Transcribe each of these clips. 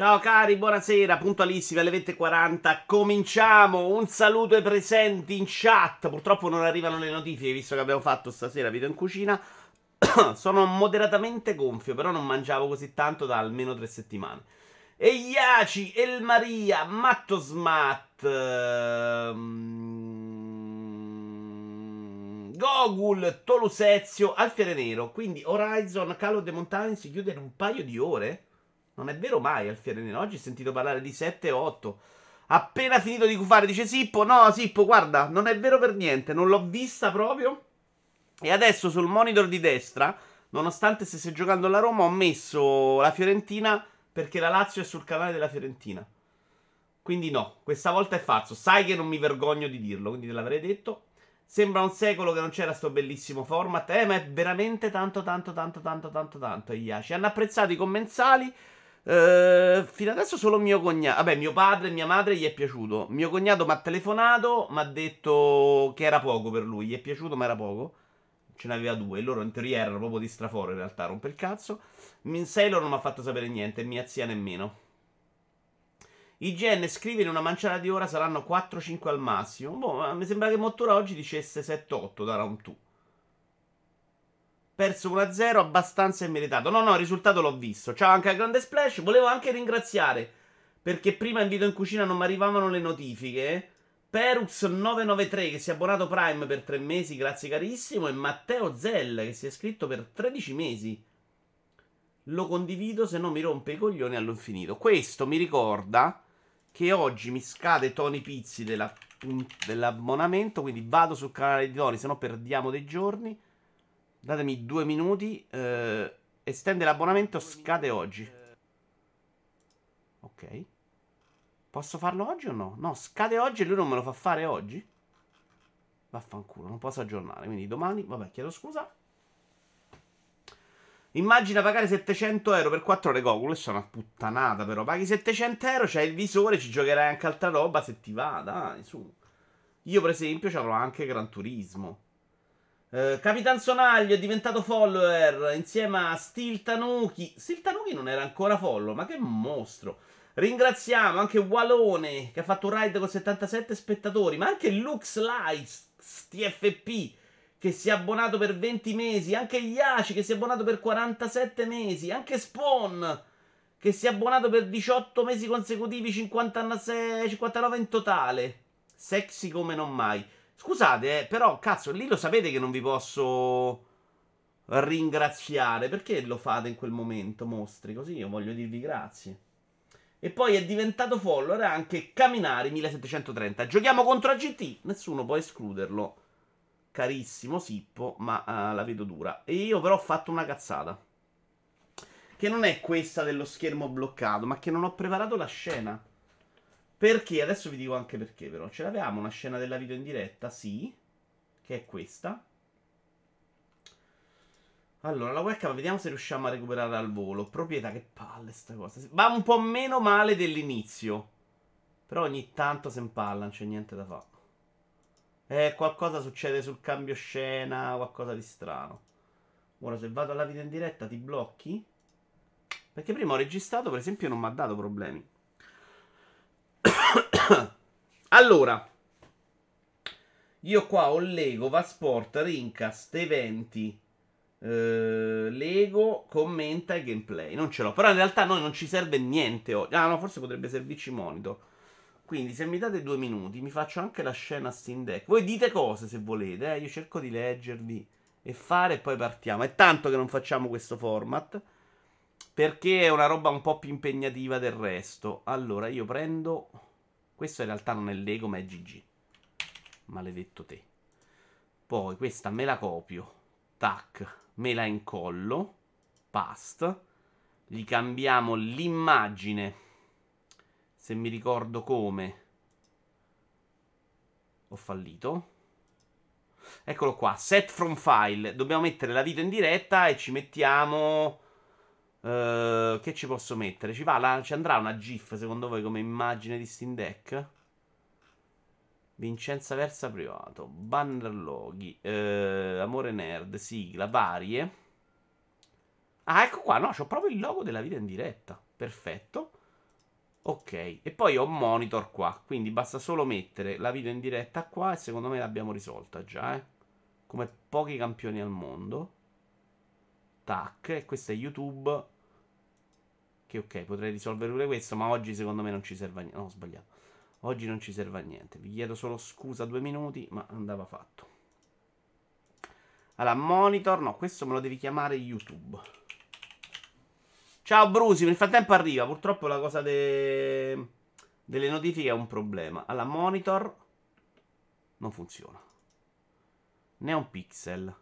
Ciao cari, buonasera, puntualissimi alle 20.40. Cominciamo. Un saluto ai presenti in chat. Purtroppo non arrivano le notifiche visto che abbiamo fatto stasera video in cucina. Sono moderatamente gonfio, però non mangiavo così tanto da almeno tre settimane. E Iaci, El Maria, Matto Smat, ehm, Gogul, Tolusezio, Alfiere Nero. Quindi Horizon, Call of the Mountain si chiude in un paio di ore? Non è vero mai Alfiere Nero. Oggi ho sentito parlare di 7 o 8. Appena finito di cufare, dice Sippo. No, Sippo, guarda, non è vero per niente. Non l'ho vista proprio. E adesso sul monitor di destra, nonostante stesse giocando la Roma, ho messo la Fiorentina perché la Lazio è sul canale della Fiorentina. Quindi no, questa volta è falso. Sai che non mi vergogno di dirlo, quindi te l'avrei detto. Sembra un secolo che non c'era sto bellissimo format. Eh, ma è veramente tanto, tanto, tanto, tanto, tanto, tanto. Iaci. Hanno apprezzato i commensali. Uh, fino adesso solo mio cognato. Vabbè, mio padre e mia madre gli è piaciuto. Mio cognato mi ha telefonato, mi ha detto che era poco per lui. Gli è piaciuto, ma era poco. Ce n'aveva due. Loro in teoria erano proprio di straforo. In realtà, rompe il cazzo. Min Sailor non mi ha fatto sapere niente. Mia zia nemmeno. IGN scrive in una manciata di ora saranno 4-5 al massimo. Boh, mi sembra che Mottura oggi dicesse 7-8 da round 2 perso 1-0 abbastanza immeritato. No, no, il risultato l'ho visto. Ciao anche a Grande Splash. Volevo anche ringraziare perché prima in video in cucina non mi arrivavano le notifiche. Perux993 che si è abbonato Prime per 3 mesi, grazie carissimo. E Matteo Zell che si è iscritto per 13 mesi. Lo condivido se no mi rompe i coglioni all'infinito. Questo mi ricorda che oggi mi scade Tony Pizzi della, dell'abbonamento. Quindi vado sul canale di Tony, se no perdiamo dei giorni. Datemi due minuti. Eh, estende l'abbonamento, scade oggi. Ok. Posso farlo oggi o no? No, scade oggi e lui non me lo fa fare oggi. Vaffanculo, non posso aggiornare. Quindi domani, vabbè, chiedo scusa. Immagina pagare 700 euro per 4 ore. Questa è una puttanata, però. Paghi 700 euro, c'hai il visore, ci giocherai anche altra roba se ti va, dai, su. Io, per esempio, avrò anche Gran Turismo. Uh, Capitan Sonaglio è diventato follower insieme a Steel Tanuki. Steel Tanuki non era ancora follower, ma che mostro. Ringraziamo anche Walone che ha fatto un ride con 77 spettatori, ma anche Lux Lights TFP che si è abbonato per 20 mesi, anche Yashi che si è abbonato per 47 mesi, anche Spawn che si è abbonato per 18 mesi consecutivi, 56, 59 in totale. Sexy come non mai. Scusate, eh, però, cazzo, lì lo sapete che non vi posso ringraziare. Perché lo fate in quel momento, mostri? Così io voglio dirvi grazie. E poi è diventato follower anche Caminari 1730. Giochiamo contro AGT. Nessuno può escluderlo. Carissimo Sippo, ma uh, la vedo dura. E io però ho fatto una cazzata. Che non è questa dello schermo bloccato, ma che non ho preparato la scena. Perché? Adesso vi dico anche perché, però. Ce l'avevamo una scena della video in diretta? Sì. Che è questa. Allora, la webcam, vediamo se riusciamo a recuperare al volo. Proprietà, che palle sta cosa. Va un po' meno male dell'inizio. Però ogni tanto si impalla, non c'è niente da fare. Eh, qualcosa succede sul cambio scena, qualcosa di strano. Ora, se vado alla video in diretta, ti blocchi? Perché prima ho registrato, per esempio, non mi ha dato problemi. allora, io qua ho Lego, Vasport, Rincast, eventi, eh, Lego, commenta e gameplay. Non ce l'ho, però in realtà noi non ci serve niente oggi. Ah no, forse potrebbe servirci monitor. Quindi se mi date due minuti mi faccio anche la scena Steam Deck. Voi dite cose se volete, eh? io cerco di leggervi e fare e poi partiamo. È tanto che non facciamo questo format. Perché è una roba un po' più impegnativa del resto. Allora, io prendo. Questo in realtà non è Lego, ma è GG. Maledetto te. Poi questa me la copio. Tac. Me la incollo. Past. Gli cambiamo l'immagine. Se mi ricordo come. Ho fallito. Eccolo qua. Set from file. Dobbiamo mettere la video in diretta e ci mettiamo Uh, che ci posso mettere? Ci, la, ci andrà una GIF secondo voi come immagine di Steam Deck? Vincenza Versa privato, banner loghi, uh, amore nerd, sigla, varie. Ah, ecco qua, no, c'ho proprio il logo della vita in diretta. Perfetto. Ok, e poi ho un monitor qua, quindi basta solo mettere la video in diretta qua e secondo me l'abbiamo risolta già, eh. Come pochi campioni al mondo. Tac, e questo è YouTube. Che ok, potrei risolvere pure questo, ma oggi secondo me non ci serve a niente. No, ho sbagliato. Oggi non ci serve a niente. Vi chiedo solo scusa due minuti, ma andava fatto. Allora, monitor, no, questo me lo devi chiamare YouTube. Ciao Brusi, nel frattempo arriva. Purtroppo la cosa de... delle notifiche è un problema. Allora, monitor non funziona. Ne è un pixel.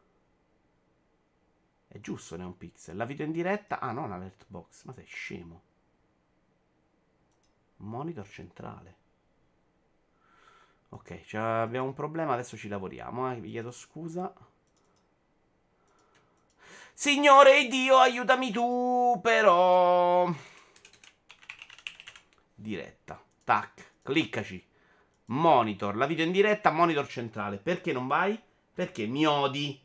È giusto, ne è un pixel. La video in diretta. Ah, no, un alert box. Ma sei scemo. Monitor centrale. Ok, cioè abbiamo un problema. Adesso ci lavoriamo. Eh. Vi chiedo scusa. Signore Dio, aiutami tu, però. Diretta. Tac, cliccaci. Monitor, la video in diretta, monitor centrale. Perché non vai? Perché mi odi.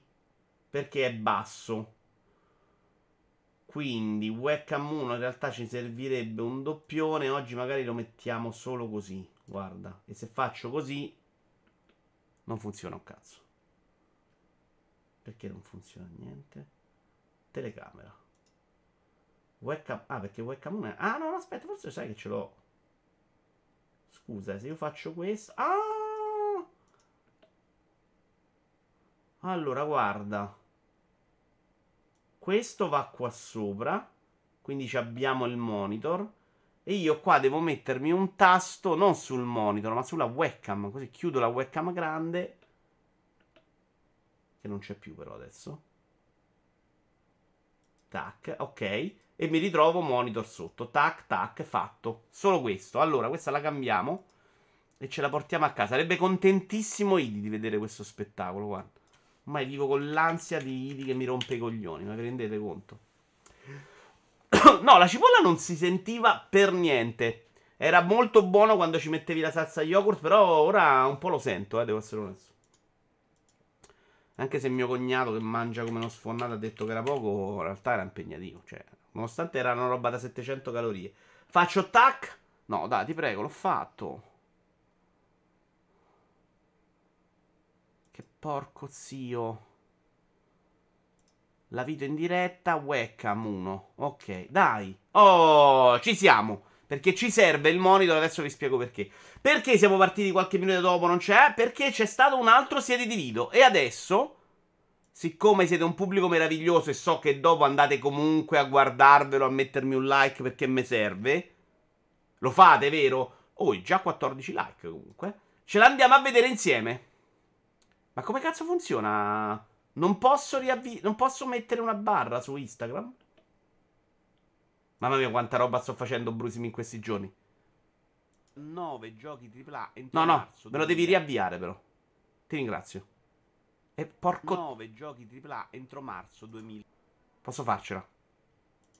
Perché è basso. Quindi webcam 1 in realtà ci servirebbe un doppione. Oggi magari lo mettiamo solo così. Guarda. E se faccio così non funziona un cazzo. Perché non funziona niente? Telecamera. Webcam. Ah, perché webcam 1 è... Ah, no, aspetta, forse sai che ce l'ho. Scusa, se io faccio questo... Ah! Allora, guarda. Questo va qua sopra. Quindi abbiamo il monitor. E io qua devo mettermi un tasto non sul monitor, ma sulla webcam. Così chiudo la webcam grande. Che non c'è più però adesso. Tac, ok. E mi ritrovo monitor sotto. Tac, tac, fatto. Solo questo. Allora, questa la cambiamo. E ce la portiamo a casa. Sarebbe contentissimo Idi di vedere questo spettacolo, guarda. Ormai vivo con l'ansia di Idi che mi rompe i coglioni, ma vi rendete conto? no, la cipolla non si sentiva per niente. Era molto buono quando ci mettevi la salsa yogurt, però ora un po' lo sento, eh, devo essere onesto. Anche se mio cognato che mangia come uno sfonnato ha detto che era poco, in realtà era impegnativo. Cioè, nonostante era una roba da 700 calorie. Faccio tac? No, dai, ti prego, l'ho fatto. Che porco zio. La video in diretta, webcam 1. Ok, dai. Oh, ci siamo. Perché ci serve il monitor, adesso vi spiego perché. Perché siamo partiti qualche minuto dopo, non c'è? Perché c'è stato un altro siete di video. E adesso, siccome siete un pubblico meraviglioso e so che dopo andate comunque a guardarvelo, a mettermi un like perché mi serve, lo fate, vero? Oh, già 14 like comunque. Ce l'andiamo a vedere insieme. Ma come cazzo funziona? Non posso, riavvi- non posso mettere una barra su Instagram? Mamma mia, quanta roba sto facendo, Brusimi, in questi giorni. 9 giochi AAA entro No, no, me lo devi riavviare, però. Ti ringrazio. E porco. 9 giochi AAA entro marzo 2000. Posso farcela?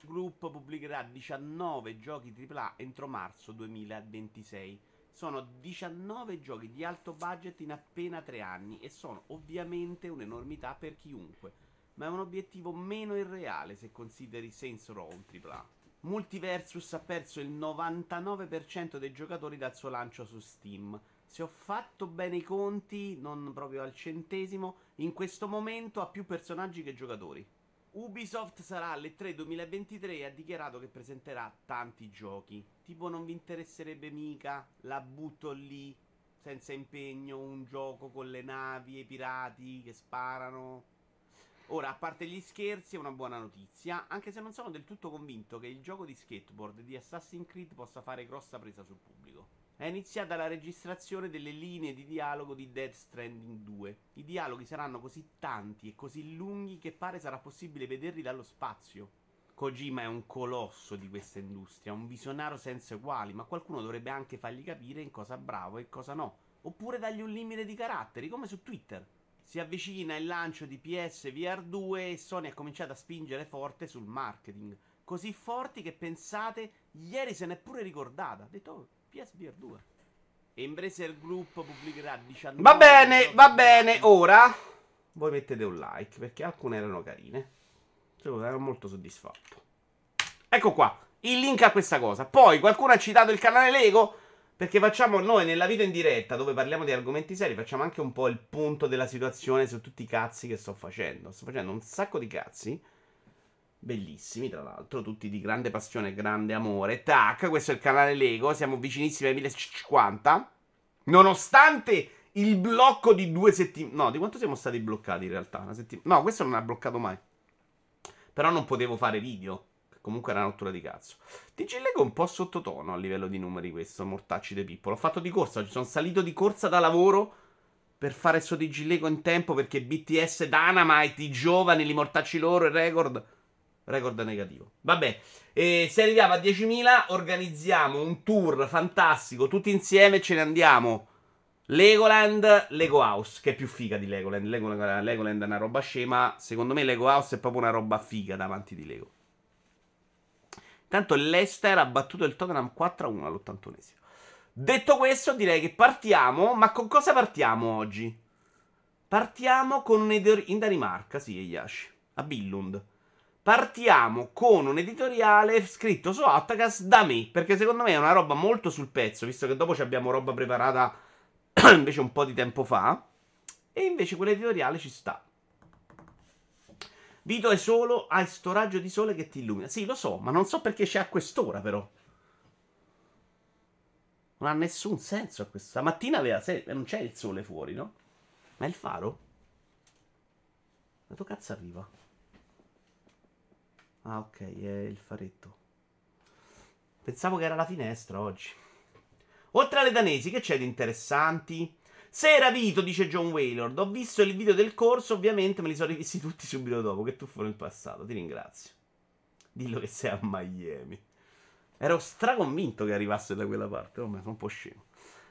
Il gruppo pubblicherà 19 giochi AAA entro marzo 2026. Sono 19 giochi di alto budget in appena 3 anni e sono ovviamente un'enormità per chiunque, ma è un obiettivo meno irreale se consideri Saints Row un AAA. Multiversus ha perso il 99% dei giocatori dal suo lancio su Steam. Se ho fatto bene i conti, non proprio al centesimo, in questo momento ha più personaggi che giocatori. Ubisoft sarà alle 3 2023 e ha dichiarato che presenterà tanti giochi. Tipo non vi interesserebbe mica, la butto lì, senza impegno, un gioco con le navi e i pirati che sparano. Ora, a parte gli scherzi, è una buona notizia, anche se non sono del tutto convinto che il gioco di skateboard di Assassin's Creed possa fare grossa presa sul pubblico. È iniziata la registrazione delle linee di dialogo di Dead Stranding 2. I dialoghi saranno così tanti e così lunghi che pare sarà possibile vederli dallo spazio. Kojima è un colosso di questa industria, un visionario senza uguali, ma qualcuno dovrebbe anche fargli capire in cosa bravo e cosa no. Oppure dargli un limite di caratteri, come su Twitter. Si avvicina il lancio di PS VR 2 e Sony ha cominciato a spingere forte sul marketing. Così forti che pensate, ieri se n'è pure ricordata. Ha detto oh, PSVR 2. Embracer Group pubblicherà 19. Va bene, va bene. Ora voi mettete un like perché alcune erano carine. Cioè, ero molto soddisfatto. Ecco qua. il link a questa cosa. Poi qualcuno ha citato il canale Lego. Perché facciamo noi nella video in diretta, dove parliamo di argomenti seri, facciamo anche un po' il punto della situazione su tutti i cazzi che sto facendo. Sto facendo un sacco di cazzi. Bellissimi, tra l'altro, tutti di grande passione e grande amore. Tac, questo è il canale Lego. Siamo vicinissimi ai 1050. Nonostante il blocco di due settimane. No, di quanto siamo stati bloccati in realtà? Una settimana. No, questo non ha bloccato mai. Però non potevo fare video. Comunque era una rottura di cazzo. TG Lego un po' sottotono a livello di numeri questo, mortacci de Pippo. L'ho fatto di corsa, oggi sono salito di corsa da lavoro per fare suo TG Lego in tempo perché BTS Dynamite, i giovani, li mortacci loro, il record... Record negativo. Vabbè, e se arriviamo a 10.000 organizziamo un tour fantastico, tutti insieme ce ne andiamo. Legoland, Lego House, che è più figa di Legoland. Legoland, Legoland è una roba scema, secondo me Lego House è proprio una roba figa davanti di Lego. Tanto l'Ester ha battuto il Tottenham 4-1 all'81esimo. Detto questo, direi che partiamo. Ma con cosa partiamo oggi? Partiamo con un in Danimarca, sì, Yashi, a Billund. Partiamo con un editoriale scritto su Attacas da me, perché secondo me è una roba molto sul pezzo, visto che dopo abbiamo roba preparata invece un po' di tempo fa. E invece quell'editoriale ci sta. Vito è solo, hai sto raggio di sole che ti illumina. Sì, lo so, ma non so perché c'è a quest'ora, però. Non ha nessun senso a questa. Stamattina aveva se... non c'è il sole fuori, no? Ma è il faro? Ma dove cazzo arriva? Ah, ok, è il faretto. Pensavo che era la finestra oggi. Oltre alle danesi, che c'è di interessanti? Se era Vito, dice John Waylord, ho visto il video del corso, ovviamente me li sono rivisti tutti subito dopo, che tuffo nel passato, ti ringrazio. Dillo che sei a Miami. Ero straconvinto che arrivasse da quella parte, oh, sono un po' scemo.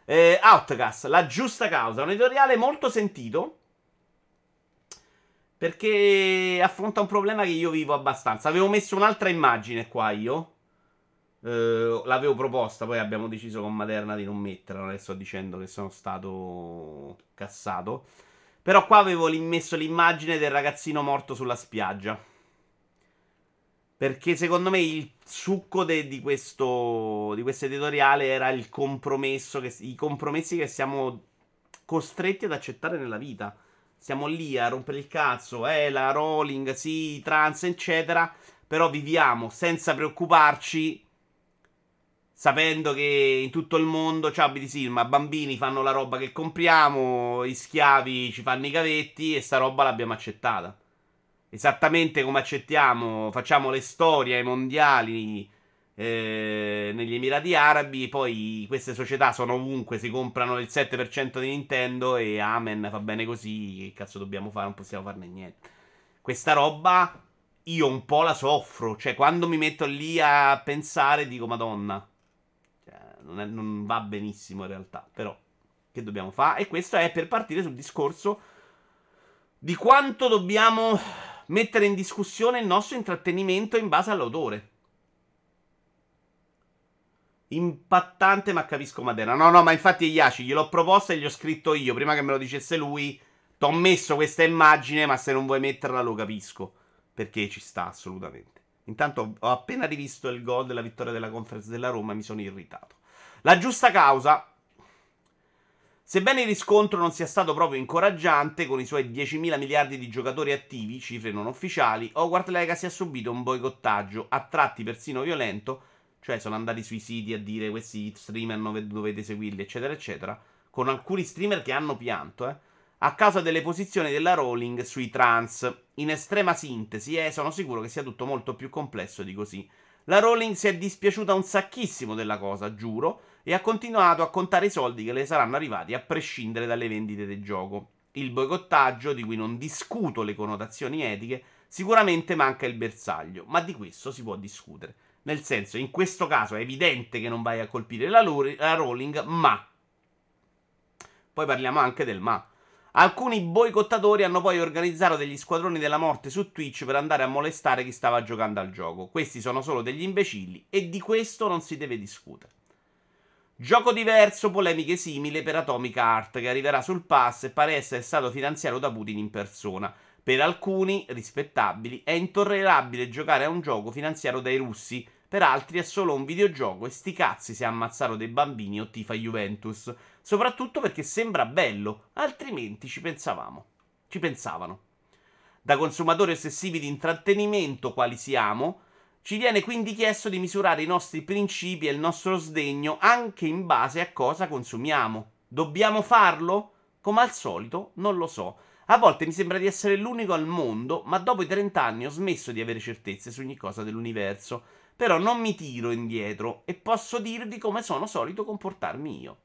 Eh, Outcast, la giusta causa, un editoriale molto sentito, perché affronta un problema che io vivo abbastanza. Avevo messo un'altra immagine qua io, Uh, l'avevo proposta, poi abbiamo deciso con Materna di non metterla. Adesso sto dicendo che sono stato cassato. Però qua avevo messo l'immagine del ragazzino morto sulla spiaggia. Perché secondo me il succo de, di, questo, di questo editoriale era il compromesso, che, i compromessi che siamo costretti ad accettare nella vita. Siamo lì a rompere il cazzo, eh, la rolling, sì, trans, eccetera. Però viviamo senza preoccuparci sapendo che in tutto il mondo, ciao BTC, ma bambini fanno la roba che compriamo, gli schiavi ci fanno i cavetti e sta roba l'abbiamo accettata. Esattamente come accettiamo, facciamo le storie ai mondiali eh, negli Emirati Arabi, poi queste società sono ovunque, si comprano il 7% di Nintendo e amen, va bene così, che cazzo dobbiamo fare? Non possiamo farne niente. Questa roba io un po' la soffro, cioè quando mi metto lì a pensare dico madonna non, è, non va benissimo in realtà, però che dobbiamo fare? E questo è per partire sul discorso di quanto dobbiamo mettere in discussione il nostro intrattenimento in base all'odore. Impattante, ma capisco Madera. No, no, ma infatti Iaci gliel'ho proposta e gli ho scritto io. Prima che me lo dicesse lui, ti ho messo questa immagine, ma se non vuoi metterla lo capisco. Perché ci sta assolutamente. Intanto ho appena rivisto il gol della vittoria della conferenza della Roma e mi sono irritato. La giusta causa. Sebbene il riscontro non sia stato proprio incoraggiante, con i suoi 10.000 miliardi di giocatori attivi, cifre non ufficiali, Hogwarts Legacy ha subito un boicottaggio, a tratti persino violento, cioè sono andati sui siti a dire questi streamer dovete seguirli, eccetera, eccetera, con alcuni streamer che hanno pianto, eh, a causa delle posizioni della Rowling sui trans. In estrema sintesi, eh, sono sicuro che sia tutto molto più complesso di così. La Rowling si è dispiaciuta un sacchissimo della cosa, giuro, e ha continuato a contare i soldi che le saranno arrivati a prescindere dalle vendite del gioco. Il boicottaggio, di cui non discuto le connotazioni etiche, sicuramente manca il bersaglio, ma di questo si può discutere. Nel senso, in questo caso è evidente che non vai a colpire la, la Rowling, ma... Poi parliamo anche del ma. Alcuni boicottatori hanno poi organizzato degli squadroni della morte su Twitch per andare a molestare chi stava giocando al gioco. Questi sono solo degli imbecilli e di questo non si deve discutere. Gioco diverso, polemiche simili per Atomic Heart che arriverà sul pass e pare essere stato finanziato da Putin in persona. Per alcuni, rispettabili, è intollerabile giocare a un gioco finanziato dai russi per altri è solo un videogioco e sti cazzi se ammazzano dei bambini o tifa Juventus. Soprattutto perché sembra bello, altrimenti ci pensavamo. Ci pensavano. Da consumatori ossessivi di intrattenimento, quali siamo, ci viene quindi chiesto di misurare i nostri principi e il nostro sdegno anche in base a cosa consumiamo. Dobbiamo farlo? Come al solito, non lo so. A volte mi sembra di essere l'unico al mondo, ma dopo i 30 anni ho smesso di avere certezze su ogni cosa dell'universo. Però non mi tiro indietro e posso dirvi come sono solito comportarmi io.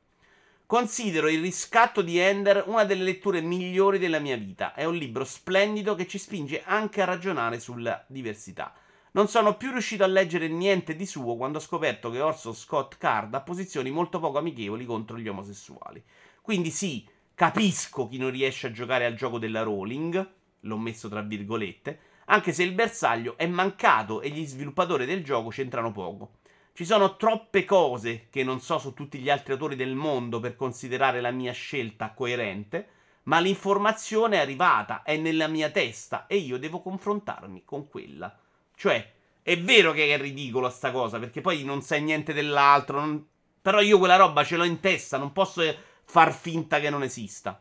Considero Il riscatto di Ender una delle letture migliori della mia vita. È un libro splendido che ci spinge anche a ragionare sulla diversità. Non sono più riuscito a leggere niente di suo quando ho scoperto che Orson Scott Card ha posizioni molto poco amichevoli contro gli omosessuali. Quindi sì, Capisco chi non riesce a giocare al gioco della Rowling, l'ho messo tra virgolette, anche se il bersaglio è mancato e gli sviluppatori del gioco c'entrano poco. Ci sono troppe cose che non so su tutti gli altri autori del mondo per considerare la mia scelta coerente, ma l'informazione è arrivata, è nella mia testa e io devo confrontarmi con quella. Cioè, è vero che è ridicolo sta cosa, perché poi non sai niente dell'altro, non... però io quella roba ce l'ho in testa, non posso far finta che non esista.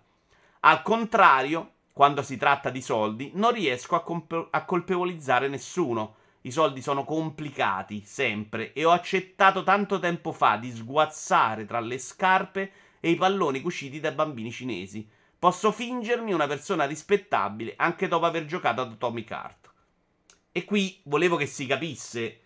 Al contrario, quando si tratta di soldi, non riesco a, comp- a colpevolizzare nessuno. I soldi sono complicati, sempre, e ho accettato tanto tempo fa di sguazzare tra le scarpe e i palloni cuciti dai bambini cinesi. Posso fingermi una persona rispettabile anche dopo aver giocato ad Atomic Heart. E qui volevo che si capisse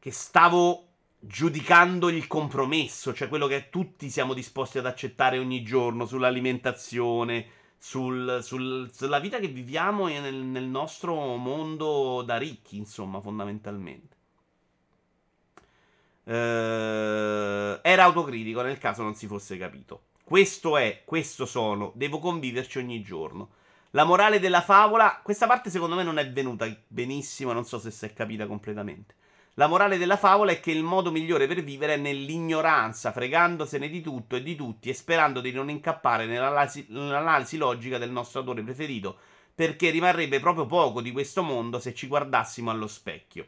che stavo giudicando il compromesso, cioè quello che tutti siamo disposti ad accettare ogni giorno sull'alimentazione, sul, sul, sulla vita che viviamo nel, nel nostro mondo da ricchi, insomma, fondamentalmente. Uh, era autocritico nel caso non si fosse capito. Questo è, questo sono, devo conviverci ogni giorno. La morale della favola, questa parte secondo me non è venuta benissimo, non so se si è capita completamente. La morale della favola è che il modo migliore per vivere è nell'ignoranza, fregandosene di tutto e di tutti e sperando di non incappare nell'analisi, nell'analisi logica del nostro autore preferito, perché rimarrebbe proprio poco di questo mondo se ci guardassimo allo specchio.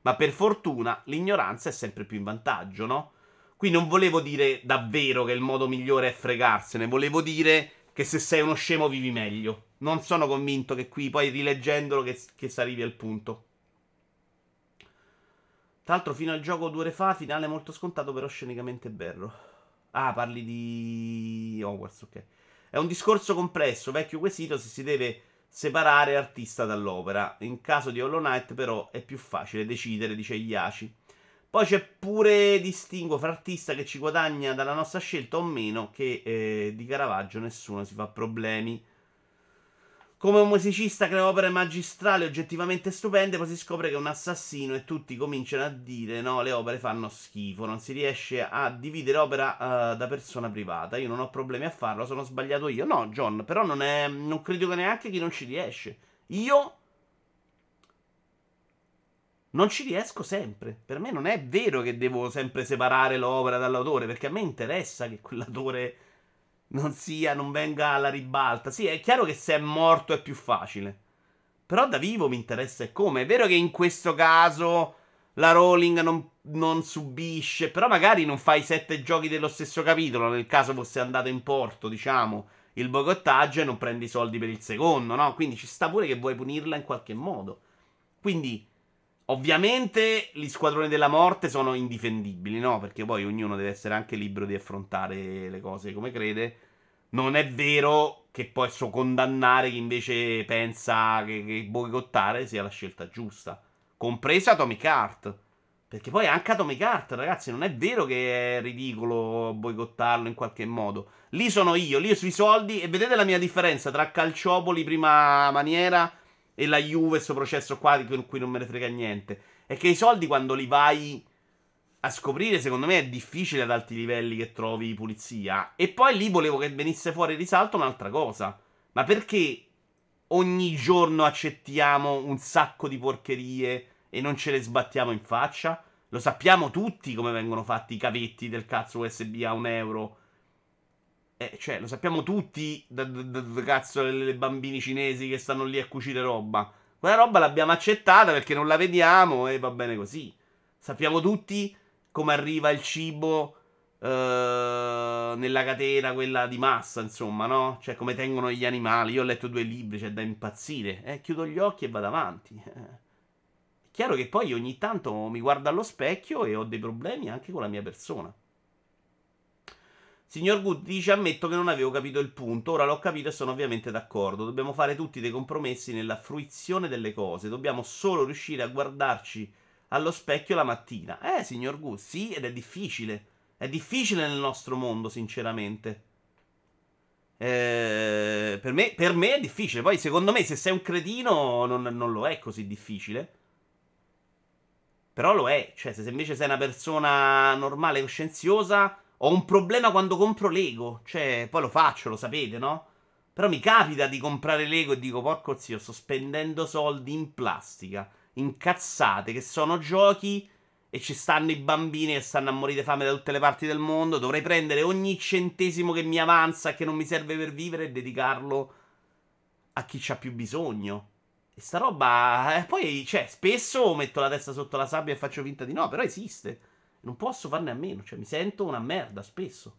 Ma per fortuna l'ignoranza è sempre più in vantaggio, no? Qui non volevo dire davvero che il modo migliore è fregarsene, volevo dire che se sei uno scemo vivi meglio. Non sono convinto che qui, poi rileggendolo, che, che si arrivi al punto. Tra l'altro, fino al gioco due ore fa, finale molto scontato, però scenicamente bello. Ah, parli di Hogwarts, ok. È un discorso complesso, vecchio quesito se si deve separare artista dall'opera. In caso di Hollow Knight, però, è più facile decidere, dice Iaci. Poi c'è pure distinguo fra artista che ci guadagna dalla nostra scelta o meno, che eh, di Caravaggio nessuno si fa problemi. Come un musicista crea opere magistrali oggettivamente stupende, poi si scopre che è un assassino e tutti cominciano a dire no, le opere fanno schifo, non si riesce a dividere opera uh, da persona privata. Io non ho problemi a farlo, sono sbagliato io. No, John, però non, è, non che neanche chi non ci riesce. Io non ci riesco sempre. Per me non è vero che devo sempre separare l'opera dall'autore, perché a me interessa che quell'autore non sia, non venga alla ribalta. Sì, è chiaro che se è morto è più facile. Però da vivo mi interessa come. È vero che in questo caso la Rowling non, non, subisce, però magari non fai sette giochi dello stesso capitolo, nel caso fosse andato in porto, diciamo, il boicottaggio e non prendi i soldi per il secondo, no? Quindi ci sta pure che vuoi punirla in qualche modo. Quindi, ovviamente, gli squadroni della morte sono indifendibili, no? Perché poi ognuno deve essere anche libero di affrontare le cose come crede non è vero che posso condannare chi invece pensa che, che boicottare sia la scelta giusta. Compresa Atomic Heart. Perché poi anche Atomic Heart, ragazzi, non è vero che è ridicolo boicottarlo in qualche modo. Lì sono io, lì sui soldi. E vedete la mia differenza tra Calciopoli, prima maniera, e la Juve, questo processo qua di cui non me ne frega niente. È che i soldi quando li vai a scoprire, secondo me, è difficile ad alti livelli che trovi pulizia. E poi lì volevo che venisse fuori risalto un'altra cosa. Ma perché ogni giorno accettiamo un sacco di porcherie e non ce le sbattiamo in faccia? Lo sappiamo tutti come vengono fatti i cavetti del cazzo USB a un euro. Eh, cioè, lo sappiamo tutti da, da, da, cazzo le bambini cinesi che stanno lì a cucire roba. Quella roba l'abbiamo accettata perché non la vediamo e va bene così. Sappiamo tutti come arriva il cibo uh, nella catena, quella di massa, insomma, no? Cioè come tengono gli animali. Io ho letto due libri, c'è da impazzire. Eh, chiudo gli occhi e vado avanti. Eh. È chiaro che poi ogni tanto mi guardo allo specchio e ho dei problemi anche con la mia persona. Signor Good dice: Ammetto che non avevo capito il punto. Ora l'ho capito e sono ovviamente d'accordo. Dobbiamo fare tutti dei compromessi nella fruizione delle cose. Dobbiamo solo riuscire a guardarci allo specchio la mattina. Eh, signor Good, sì, ed è difficile. È difficile nel nostro mondo, sinceramente. Eh, per, me, per, me, è difficile. Poi, secondo me, se sei un cretino, non, non lo è così difficile. Però lo è. Cioè, se invece sei una persona normale, coscienziosa ho un problema quando compro Lego. Cioè, poi lo faccio, lo sapete, no? Però mi capita di comprare Lego e dico, porco zio, sto spendendo soldi in plastica, incazzate, che sono giochi e ci stanno i bambini che stanno a morire fame da tutte le parti del mondo. Dovrei prendere ogni centesimo che mi avanza e che non mi serve per vivere e dedicarlo a chi c'ha più bisogno. E sta roba. Eh, poi, cioè, spesso metto la testa sotto la sabbia e faccio finta di no, però esiste. Non posso farne a meno, cioè mi sento una merda spesso.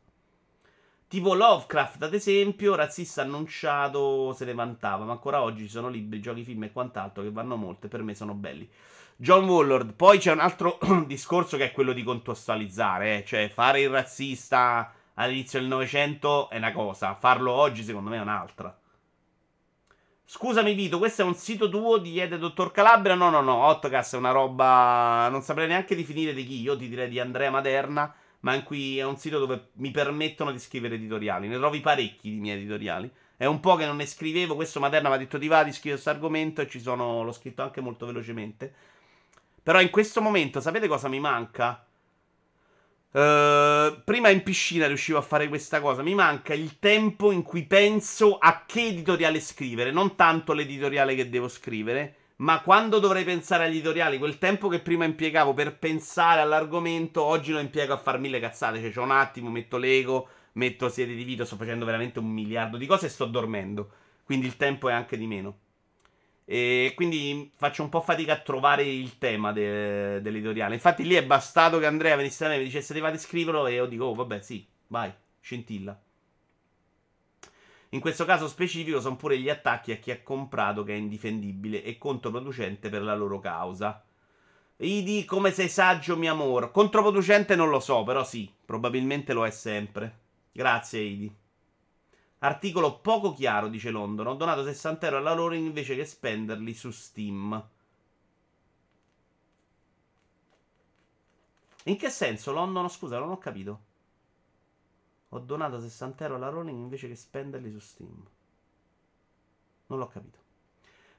Tipo Lovecraft, ad esempio, razzista annunciato se ne vantava, ma ancora oggi ci sono libri, giochi, film e quant'altro che vanno molto e per me sono belli. John Wallard, poi c'è un altro discorso che è quello di contestualizzare, eh? cioè fare il razzista all'inizio del Novecento è una cosa, farlo oggi secondo me è un'altra. Scusami Vito, questo è un sito tuo di Ede Dottor Calabria? No, no, no, Hotcast è una roba... non saprei neanche definire di chi, io ti direi di Andrea Maderna, ma in cui è un sito dove mi permettono di scrivere editoriali, ne trovi parecchi di miei editoriali. È un po' che non ne scrivevo, questo Maderna mi ha detto di va, di scrivere questo argomento e ci sono, l'ho scritto anche molto velocemente. Però in questo momento, sapete cosa mi manca? Uh, prima in piscina riuscivo a fare questa cosa. Mi manca il tempo in cui penso a che editoriale scrivere. Non tanto l'editoriale che devo scrivere, ma quando dovrei pensare agli editoriali. Quel tempo che prima impiegavo per pensare all'argomento, oggi lo impiego a far mille cazzate. Cioè, c'è un attimo, metto l'ego, metto siete di video, sto facendo veramente un miliardo di cose e sto dormendo. Quindi il tempo è anche di meno. E quindi faccio un po' fatica a trovare il tema de- dell'editoriale. Infatti, lì è bastato che Andrea venisse da me e mi dicesse: di scriverlo? E io dico: Oh, vabbè, sì, vai, scintilla. In questo caso specifico sono pure gli attacchi a chi ha comprato che è indifendibile e controproducente per la loro causa. Idi, come sei saggio, mio amore. Controproducente non lo so, però sì, probabilmente lo è sempre. Grazie, Idi. Articolo poco chiaro, dice London. Ho donato 60 euro alla loro invece che spenderli su Steam. In che senso, London? Scusa, non ho capito. Ho donato 60 euro alla Ronin invece che spenderli su Steam. Non l'ho capito.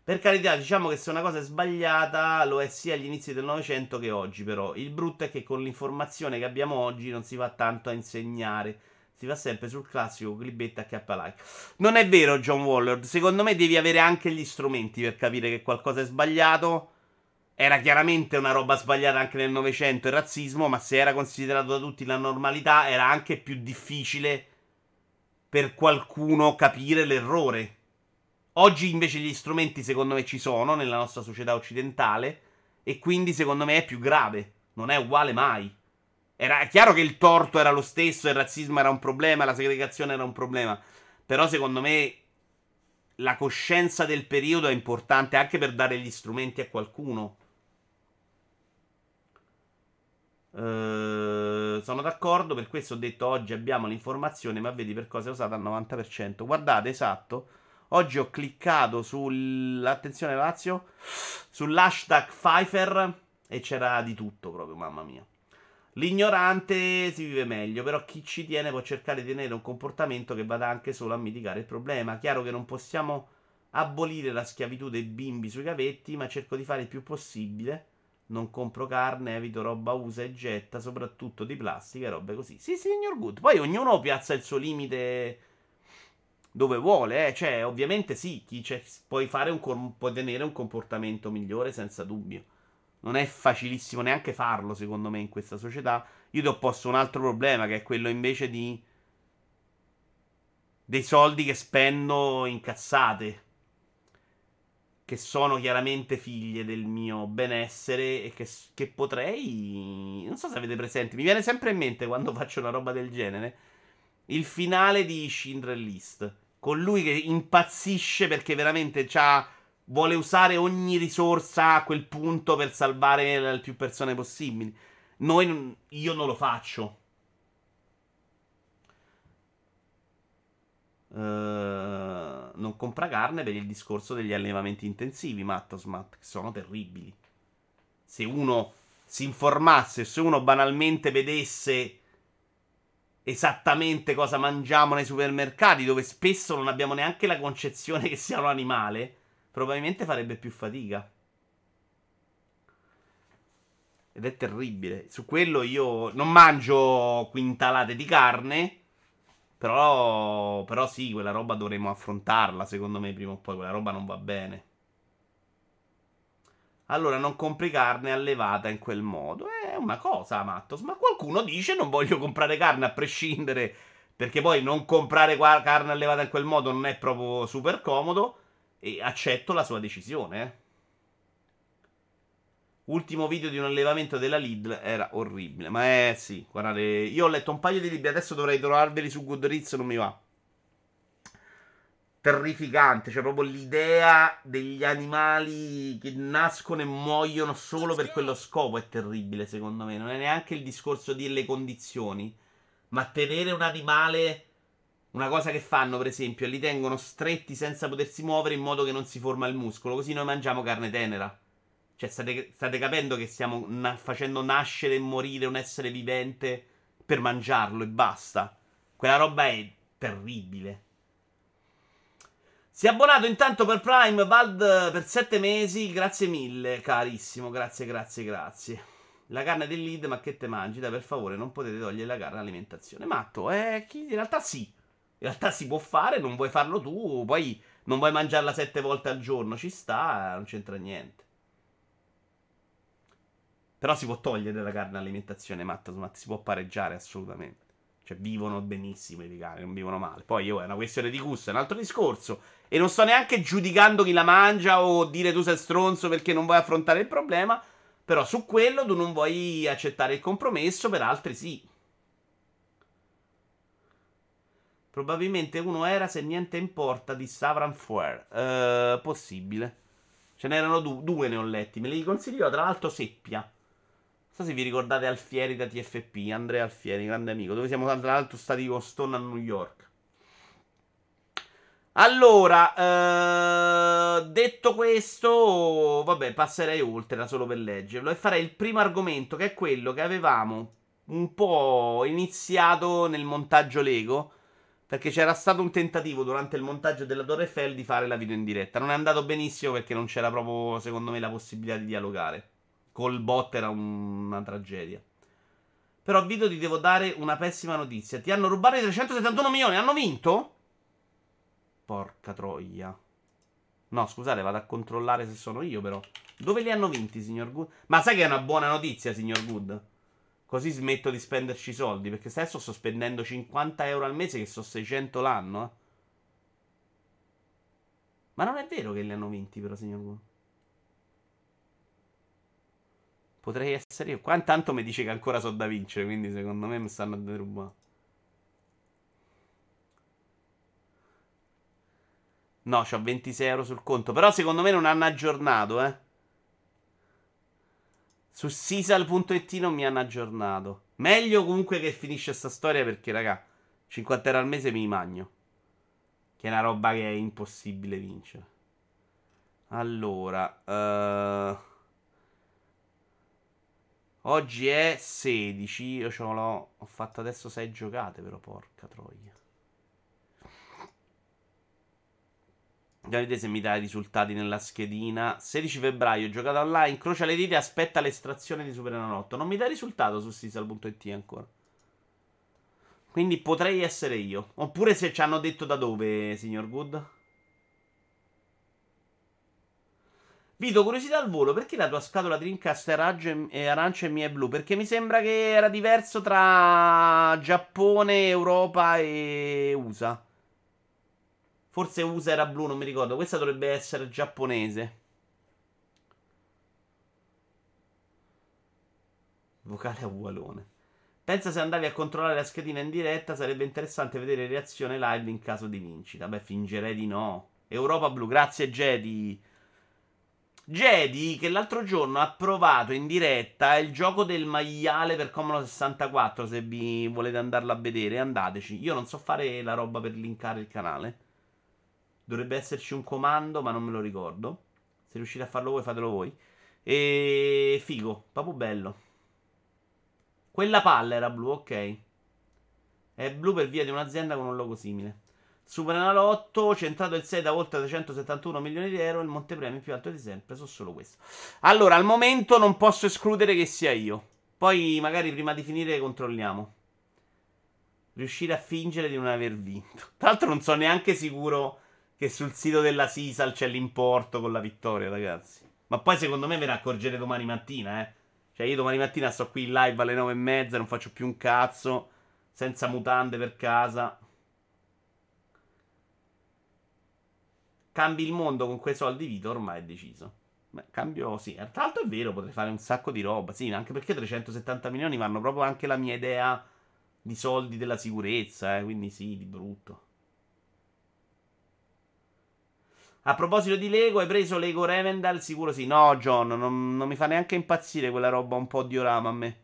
Per carità, diciamo che se una cosa è sbagliata lo è sia agli inizi del Novecento che oggi, però. Il brutto è che con l'informazione che abbiamo oggi non si va tanto a insegnare si va sempre sul classico clipbait a K-like. Non è vero, John Wallard. Secondo me devi avere anche gli strumenti per capire che qualcosa è sbagliato. Era chiaramente una roba sbagliata anche nel Novecento il razzismo, ma se era considerato da tutti la normalità, era anche più difficile per qualcuno capire l'errore. Oggi invece gli strumenti secondo me ci sono nella nostra società occidentale e quindi secondo me è più grave. Non è uguale mai. Era chiaro che il torto era lo stesso, il razzismo era un problema, la segregazione era un problema. Però secondo me la coscienza del periodo è importante anche per dare gli strumenti a qualcuno. Uh, sono d'accordo, per questo ho detto oggi abbiamo l'informazione, ma vedi per cosa è usata al 90%. Guardate, esatto. Oggi ho cliccato sull'attenzione Lazio sull'hashtag Pfeiffer e c'era di tutto proprio, mamma mia. L'ignorante si vive meglio, però chi ci tiene può cercare di tenere un comportamento che vada anche solo a mitigare il problema. Chiaro che non possiamo abolire la schiavitù dei bimbi sui cavetti, ma cerco di fare il più possibile. Non compro carne, evito roba usa e getta, soprattutto di plastica e robe così. Sì, signor Good. Poi ognuno piazza il suo limite dove vuole, eh. Cioè, ovviamente sì, chi c'è, puoi, fare un, puoi tenere un comportamento migliore senza dubbio. Non è facilissimo neanche farlo, secondo me, in questa società. Io ti ho posto un altro problema, che è quello invece di... dei soldi che spendo in cazzate. che sono chiaramente figlie del mio benessere e che, che potrei... Non so se avete presente, mi viene sempre in mente quando faccio una roba del genere il finale di Schindler List. Con lui che impazzisce perché veramente c'ha vuole usare ogni risorsa a quel punto per salvare le più persone possibili. Noi, io non lo faccio. Uh, non compra carne per il discorso degli allevamenti intensivi, Mattosmat, che sono terribili. Se uno si informasse, se uno banalmente vedesse esattamente cosa mangiamo nei supermercati, dove spesso non abbiamo neanche la concezione che sia un animale, probabilmente farebbe più fatica. Ed è terribile. Su quello io non mangio quintalate di carne. Però, però sì, quella roba dovremmo affrontarla, secondo me, prima o poi. Quella roba non va bene. Allora non compri carne allevata in quel modo. È una cosa, Mattos. Ma qualcuno dice non voglio comprare carne a prescindere. Perché poi non comprare carne allevata in quel modo non è proprio super comodo. E accetto la sua decisione. Eh. Ultimo video di un allevamento della Lidl era orribile. Ma eh sì, guardate, io ho letto un paio di libri, adesso dovrei trovarveli su Goodreads, non mi va. Terrificante, cioè proprio l'idea degli animali che nascono e muoiono solo per quello scopo è terribile, secondo me. Non è neanche il discorso delle condizioni, ma tenere un animale una cosa che fanno, per esempio, è li tengono stretti senza potersi muovere in modo che non si forma il muscolo, così noi mangiamo carne tenera. Cioè, state, state capendo che stiamo na- facendo nascere e morire un essere vivente per mangiarlo e basta. Quella roba è terribile. Si è abbonato intanto per Prime Vald per 7 mesi. Grazie mille, carissimo. Grazie, grazie, grazie. La carne del lead, ma che te mangi? Dai, per favore, non potete togliere la carne all'alimentazione. Matto, eh, chi... in realtà sì. In realtà si può fare, non vuoi farlo tu, poi non vuoi mangiarla sette volte al giorno, ci sta, non c'entra niente. Però si può togliere la carne all'alimentazione, Matta, ma si può pareggiare assolutamente. Cioè, vivono benissimo i vegani, non vivono male. Poi io è una questione di gusto, è un altro discorso. E non sto neanche giudicando chi la mangia o dire tu sei stronzo perché non vuoi affrontare il problema. Però su quello tu non vuoi accettare il compromesso, per altri sì. Probabilmente uno era se niente importa di Savran Fuer. Uh, possibile. Ce n'erano du- due, ne ho letti. Me li consiglio, tra l'altro, Seppia. Non so se vi ricordate Alfieri da TFP. Andrea Alfieri, grande amico. Dove siamo, tra l'altro, stati con Stone a New York. Allora, uh, detto questo, vabbè, passerei oltre, era solo per leggerlo. E farei il primo argomento, che è quello che avevamo un po' iniziato nel montaggio Lego perché c'era stato un tentativo durante il montaggio della Torre Eiffel di fare la video in diretta. Non è andato benissimo perché non c'era proprio, secondo me, la possibilità di dialogare. Col bot era un... una tragedia. Però, Vito, ti devo dare una pessima notizia. Ti hanno rubato i 371 milioni. Hanno vinto? Porca troia. No, scusate, vado a controllare se sono io, però. Dove li hanno vinti, signor Good? Ma sai che è una buona notizia, signor Good? Così smetto di spenderci soldi. Perché adesso sto spendendo 50 euro al mese, che sono 600 l'anno. Eh. Ma non è vero che li hanno vinti, però, signor Gu. Potrei essere io. Qua intanto mi dice che ancora so da vincere. Quindi, secondo me, mi stanno a derubare. No, ho 26 euro sul conto. Però, secondo me, non hanno aggiornato, eh. Su sisal.it non mi hanno aggiornato. Meglio comunque che finisce sta storia perché, raga, 50 euro al mese mi magno. Che è una roba che è impossibile vincere. Allora, uh... oggi è 16. Io ce l'ho. Ho fatto adesso 6 giocate, però, porca troia. Vedete se mi dà i risultati nella schedina. 16 febbraio, giocata online, incrocia le dita e aspetta l'estrazione di Super Enalotto. Non mi dà risultato su sisal.it ancora. Quindi potrei essere io. Oppure se ci hanno detto da dove, signor Good. Vito, curiosità al volo, perché la tua scatola Dreamcast è arancia e mia è blu? Perché mi sembra che era diverso tra Giappone, Europa e USA. Forse USA era blu, non mi ricordo. Questa dovrebbe essere giapponese. Vocale a ugualone. Pensa se andavi a controllare la schedina in diretta, sarebbe interessante vedere reazione live in caso di vincita. Beh, fingerei di no. Europa Blu, grazie Jedi. Jedi che l'altro giorno ha provato in diretta il gioco del maiale per Commodore 64. Se vi volete andarlo a vedere, andateci. Io non so fare la roba per linkare il canale. Dovrebbe esserci un comando, ma non me lo ricordo. Se riuscite a farlo voi, fatelo voi. E figo, proprio bello. Quella palla era blu, ok. È blu per via di un'azienda con un logo simile. Superenalotto, centrato il 6 da oltre 371 milioni di euro, il montepremi più alto di sempre, so solo questo. Allora, al momento non posso escludere che sia io. Poi magari prima di finire controlliamo. Riuscire a fingere di non aver vinto. Tra l'altro non sono neanche sicuro che sul sito della Sisal c'è l'importo con la vittoria, ragazzi. Ma poi secondo me ve ne accorgete domani mattina, eh. Cioè io domani mattina sto qui in live alle 9 e mezza, non faccio più un cazzo, senza mutande per casa. cambi il mondo con quei soldi vita, ormai è deciso. Beh, cambio, sì. Tra l'altro è vero, potrei fare un sacco di roba. Sì, anche perché 370 milioni vanno proprio anche la mia idea di soldi della sicurezza, eh, quindi sì, di brutto. A proposito di Lego, hai preso Lego Revendal? Sicuro sì. No, John, non, non mi fa neanche impazzire quella roba un po' di orama a me.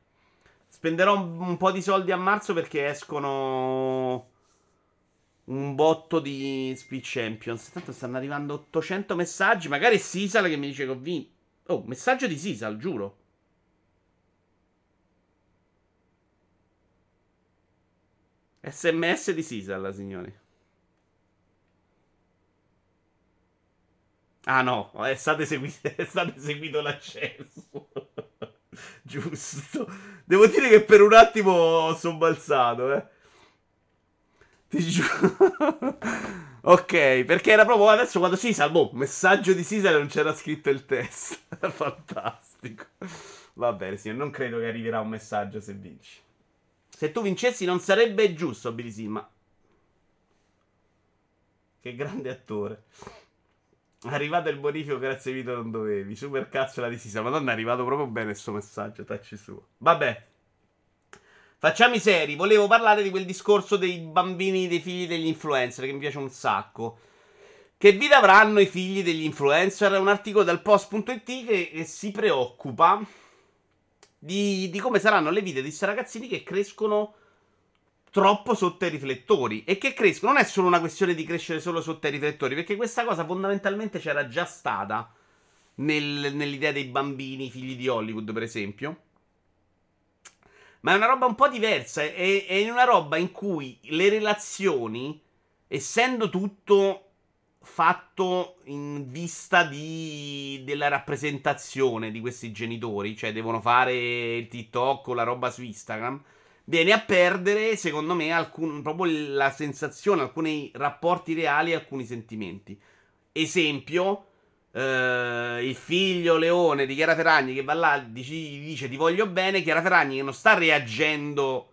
Spenderò un, un po' di soldi a marzo perché escono un botto di Speed Champions. Tanto stanno arrivando 800 messaggi. Magari è Sisal che mi dice che ho vinto. Oh, messaggio di Sisal, giuro. SMS di Sisal, signori. Ah no, è stato eseguito, è stato eseguito l'accesso. Giusto. Devo dire che per un attimo ho sobbalzato, eh. Ti giuro. ok, perché era proprio adesso quando si salvò. Messaggio di Sisal non c'era scritto il test. Fantastico. Va bene, signor. Non credo che arriverà un messaggio se vinci. Se tu vincessi non sarebbe giusto, Billy Sim, Che grande attore. Arrivato il bonifico, grazie Vito, non dovevi. Super cazzo la di Sisa. Madonna, è arrivato proprio bene suo messaggio, tacci suo. Vabbè. Facciamo i seri. Volevo parlare di quel discorso dei bambini, dei figli degli influencer, che mi piace un sacco. Che vita avranno i figli degli influencer? È un articolo dal post.it che, che si preoccupa di, di, come saranno le vite di questi ragazzini che crescono troppo sotto i riflettori. E che crescono non è solo una questione di crescere solo sotto i riflettori, perché questa cosa fondamentalmente c'era già stata nel, nell'idea dei bambini, figli di Hollywood, per esempio. Ma è una roba un po' diversa. È, è una roba in cui le relazioni, essendo tutto fatto in vista di, della rappresentazione di questi genitori, cioè devono fare il TikTok o la roba su Instagram, viene a perdere, secondo me, alcun, proprio la sensazione, alcuni rapporti reali, alcuni sentimenti. Esempio, Uh, il figlio Leone di Chiara Ferragni che va là e dice, dice ti voglio bene. Chiara Ferragni che non sta reagendo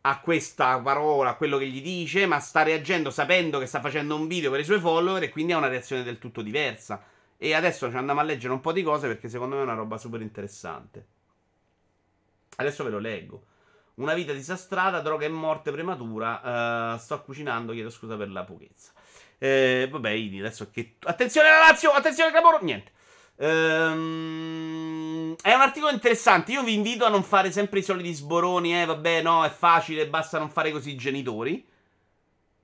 a questa parola, a quello che gli dice, ma sta reagendo sapendo che sta facendo un video per i suoi follower e quindi ha una reazione del tutto diversa. E adesso ci andiamo a leggere un po' di cose perché secondo me è una roba super interessante. Adesso ve lo leggo. Una vita disastrata, droga e morte prematura. Uh, sto cucinando, chiedo scusa per la pochezza. Eh, vabbè, adesso che. Attenzione alla Lazio! Attenzione Clamoro! Niente. Ehm, è un articolo interessante. Io vi invito a non fare sempre i soliti sboroni. Eh, vabbè, no, è facile, basta non fare così i genitori.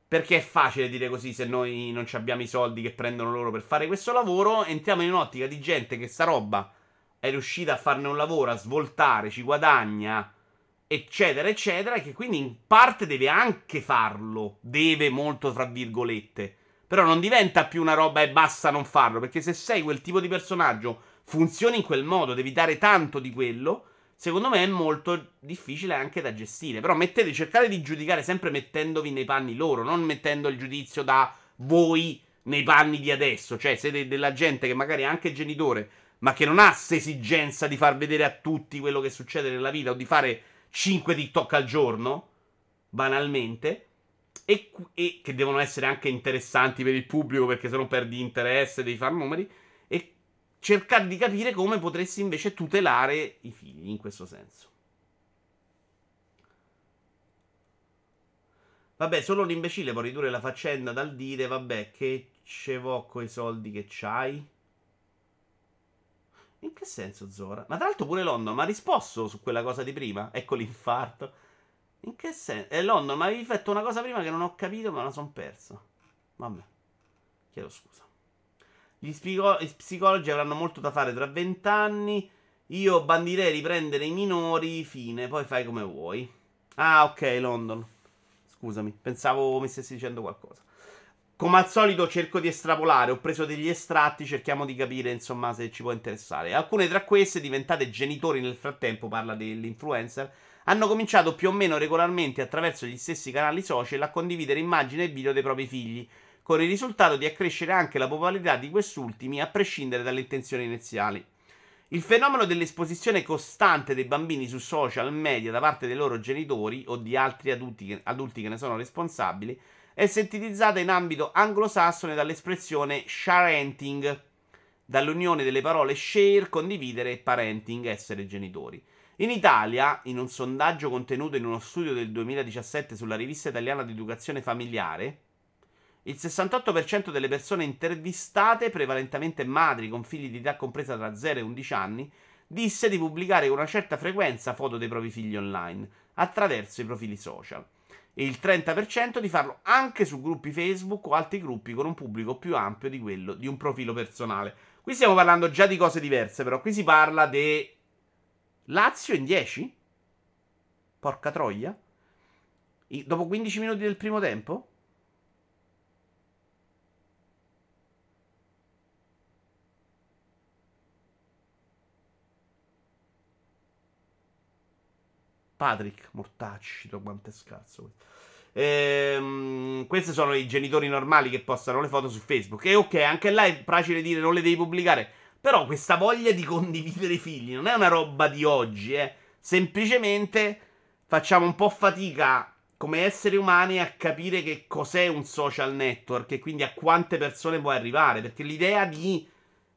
Perché è facile dire così se noi non abbiamo i soldi che prendono loro per fare questo lavoro. Entriamo in un'ottica di gente che sta roba è riuscita a farne un lavoro, a svoltare, ci guadagna, eccetera, eccetera. Che quindi in parte deve anche farlo. Deve molto, tra virgolette. Però non diventa più una roba e basta non farlo. Perché se sei quel tipo di personaggio, funzioni in quel modo, devi dare tanto di quello. Secondo me è molto difficile anche da gestire. Però mettete, cercate di giudicare sempre mettendovi nei panni loro, non mettendo il giudizio da voi nei panni di adesso. Cioè, siete della gente che magari è anche genitore, ma che non ha questa esigenza di far vedere a tutti quello che succede nella vita o di fare 5 TikTok al giorno, banalmente e, e, che devono essere anche interessanti per il pubblico perché se no perdi interesse, devi fare numeri e cercare di capire come potresti invece tutelare i figli in questo senso. Vabbè, solo un imbecille può ridurre la faccenda dal dire, vabbè, che ce vo coi soldi che c'hai. In che senso, Zora? Ma tra l'altro pure London mi ha risposto su quella cosa di prima. Ecco l'infarto. In che senso? Eh, London, ma avevi fatto una cosa prima che non ho capito, ma la sono perso. Vabbè. Chiedo scusa. Gli, spico- gli psicologi avranno molto da fare tra vent'anni. Io bandirei riprendere i minori, fine. Poi fai come vuoi. Ah, ok, London. Scusami, pensavo mi stessi dicendo qualcosa. Come al solito cerco di estrapolare, ho preso degli estratti, cerchiamo di capire insomma se ci può interessare. Alcune tra queste, diventate genitori nel frattempo, parla dell'influencer, hanno cominciato più o meno regolarmente attraverso gli stessi canali social a condividere immagini e video dei propri figli, con il risultato di accrescere anche la popolarità di quest'ultimi a prescindere dalle intenzioni iniziali. Il fenomeno dell'esposizione costante dei bambini su social media da parte dei loro genitori o di altri adulti adulti che ne sono responsabili è sintetizzata in ambito anglosassone dall'espressione sharenting, dall'unione delle parole share, condividere e parenting, essere genitori. In Italia, in un sondaggio contenuto in uno studio del 2017 sulla rivista italiana di educazione familiare, il 68% delle persone intervistate, prevalentemente madri con figli di età compresa tra 0 e 11 anni, disse di pubblicare con una certa frequenza foto dei propri figli online attraverso i profili social e il 30% di farlo anche su gruppi Facebook o altri gruppi con un pubblico più ampio di quello di un profilo personale. Qui stiamo parlando già di cose diverse, però qui si parla di Lazio in 10? Porca troia. dopo 15 minuti del primo tempo? Patrick, mortacci, quanto è scarso. Ehm, questi sono i genitori normali che postano le foto su Facebook. E ok, anche là è facile dire non le devi pubblicare. Però questa voglia di condividere i figli non è una roba di oggi, eh. Semplicemente facciamo un po' fatica come esseri umani a capire che cos'è un social network e quindi a quante persone può arrivare. Perché l'idea di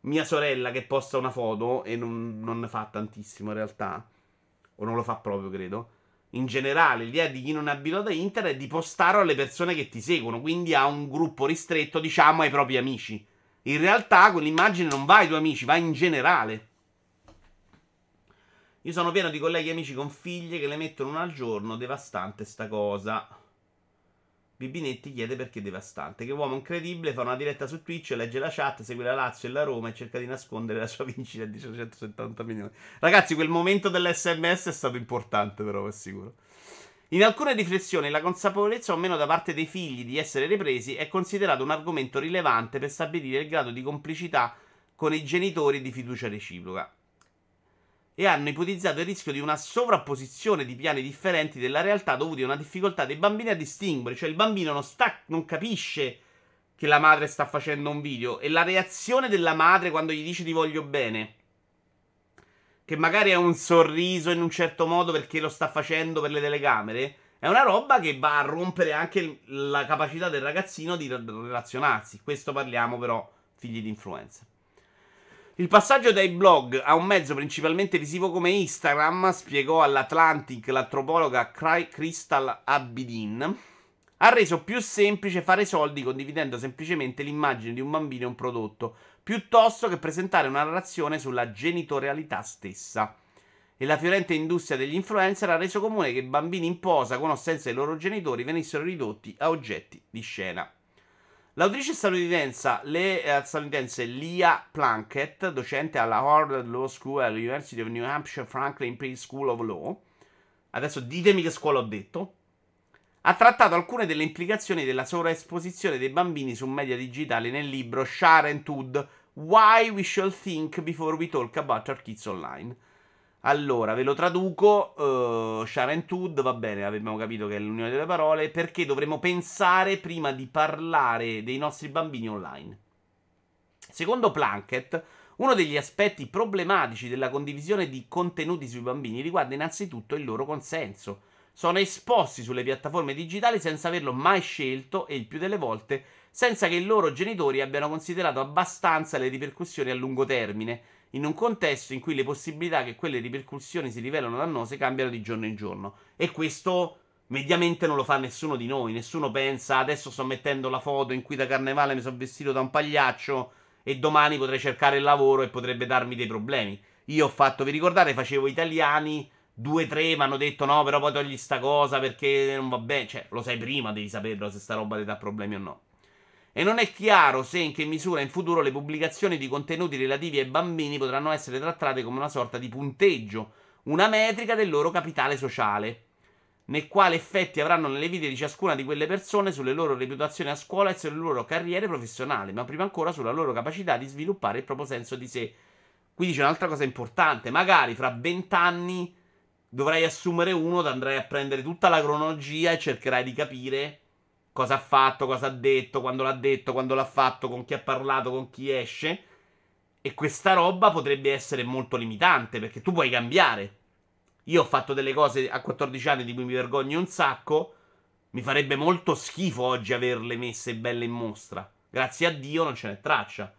mia sorella che posta una foto e non, non ne fa tantissimo in realtà o non lo fa proprio, credo. In generale, l'idea di chi non è abituato a internet è di postarlo alle persone che ti seguono, quindi a un gruppo ristretto, diciamo, ai propri amici. In realtà quell'immagine non va ai tuoi amici, va in generale. Io sono pieno di colleghi e amici con figlie che le mettono una al giorno, devastante sta cosa. Bibinetti chiede perché devastante. Che uomo incredibile fa una diretta su Twitch, legge la chat, segue la Lazio e la Roma e cerca di nascondere la sua vincita di 170 milioni. Ragazzi, quel momento dell'SMS è stato importante, però, è sicuro. In alcune riflessioni, la consapevolezza o meno da parte dei figli di essere ripresi è considerato un argomento rilevante per stabilire il grado di complicità con i genitori di fiducia reciproca e hanno ipotizzato il rischio di una sovrapposizione di piani differenti della realtà dovuti a una difficoltà dei bambini a distinguere, cioè il bambino non, sta, non capisce che la madre sta facendo un video e la reazione della madre quando gli dice ti voglio bene, che magari è un sorriso in un certo modo perché lo sta facendo per le telecamere, è una roba che va a rompere anche la capacità del ragazzino di relazionarsi. Questo parliamo però figli di influenza. Il passaggio dai blog a un mezzo principalmente visivo come Instagram, spiegò all'Atlantic l'antropologa Crystal Abidin, ha reso più semplice fare soldi condividendo semplicemente l'immagine di un bambino e un prodotto, piuttosto che presentare una narrazione sulla genitorialità stessa. E la fiorente industria degli influencer ha reso comune che bambini in posa con o senza i loro genitori venissero ridotti a oggetti di scena. L'autrice statunitense, le, eh, statunitense Leah Plunkett, docente alla Harvard Law School all'University of New Hampshire Franklin P. School of Law, adesso ditemi che scuola ho detto, ha trattato alcune delle implicazioni della sovraesposizione dei bambini su media digitali nel libro Sharenhood Why We Shall Think Before We Talk About Our Kids Online allora, ve lo traduco. Uh, Sharentud, va bene, abbiamo capito che è l'unione delle parole. Perché dovremmo pensare prima di parlare dei nostri bambini online? Secondo Plunkett, uno degli aspetti problematici della condivisione di contenuti sui bambini riguarda innanzitutto il loro consenso. sono esposti sulle piattaforme digitali senza averlo mai scelto e il più delle volte senza che i loro genitori abbiano considerato abbastanza le ripercussioni a lungo termine, in un contesto in cui le possibilità che quelle ripercussioni si rivelano dannose cambiano di giorno in giorno. E questo mediamente non lo fa nessuno di noi. Nessuno pensa adesso sto mettendo la foto in cui da carnevale mi sono vestito da un pagliaccio e domani potrei cercare il lavoro e potrebbe darmi dei problemi. Io ho fatto, vi ricordate, facevo italiani. Due, tre mi hanno detto no, però poi togli sta cosa perché non va bene. Cioè, lo sai prima, devi saperlo se sta roba ti dà problemi o no e non è chiaro se in che misura in futuro le pubblicazioni di contenuti relativi ai bambini potranno essere trattate come una sorta di punteggio, una metrica del loro capitale sociale, né quali effetti avranno nelle vite di ciascuna di quelle persone sulle loro reputazioni a scuola e sulle loro carriere professionali, ma prima ancora sulla loro capacità di sviluppare il proprio senso di sé. Qui dice un'altra cosa importante, magari fra vent'anni dovrai assumere uno, andrai a prendere tutta la cronologia e cercherai di capire cosa ha fatto, cosa ha detto, quando l'ha detto, quando l'ha fatto, con chi ha parlato, con chi esce. E questa roba potrebbe essere molto limitante perché tu puoi cambiare. Io ho fatto delle cose a 14 anni di cui mi vergogno un sacco. Mi farebbe molto schifo oggi averle messe belle in mostra. Grazie a Dio non ce n'è traccia.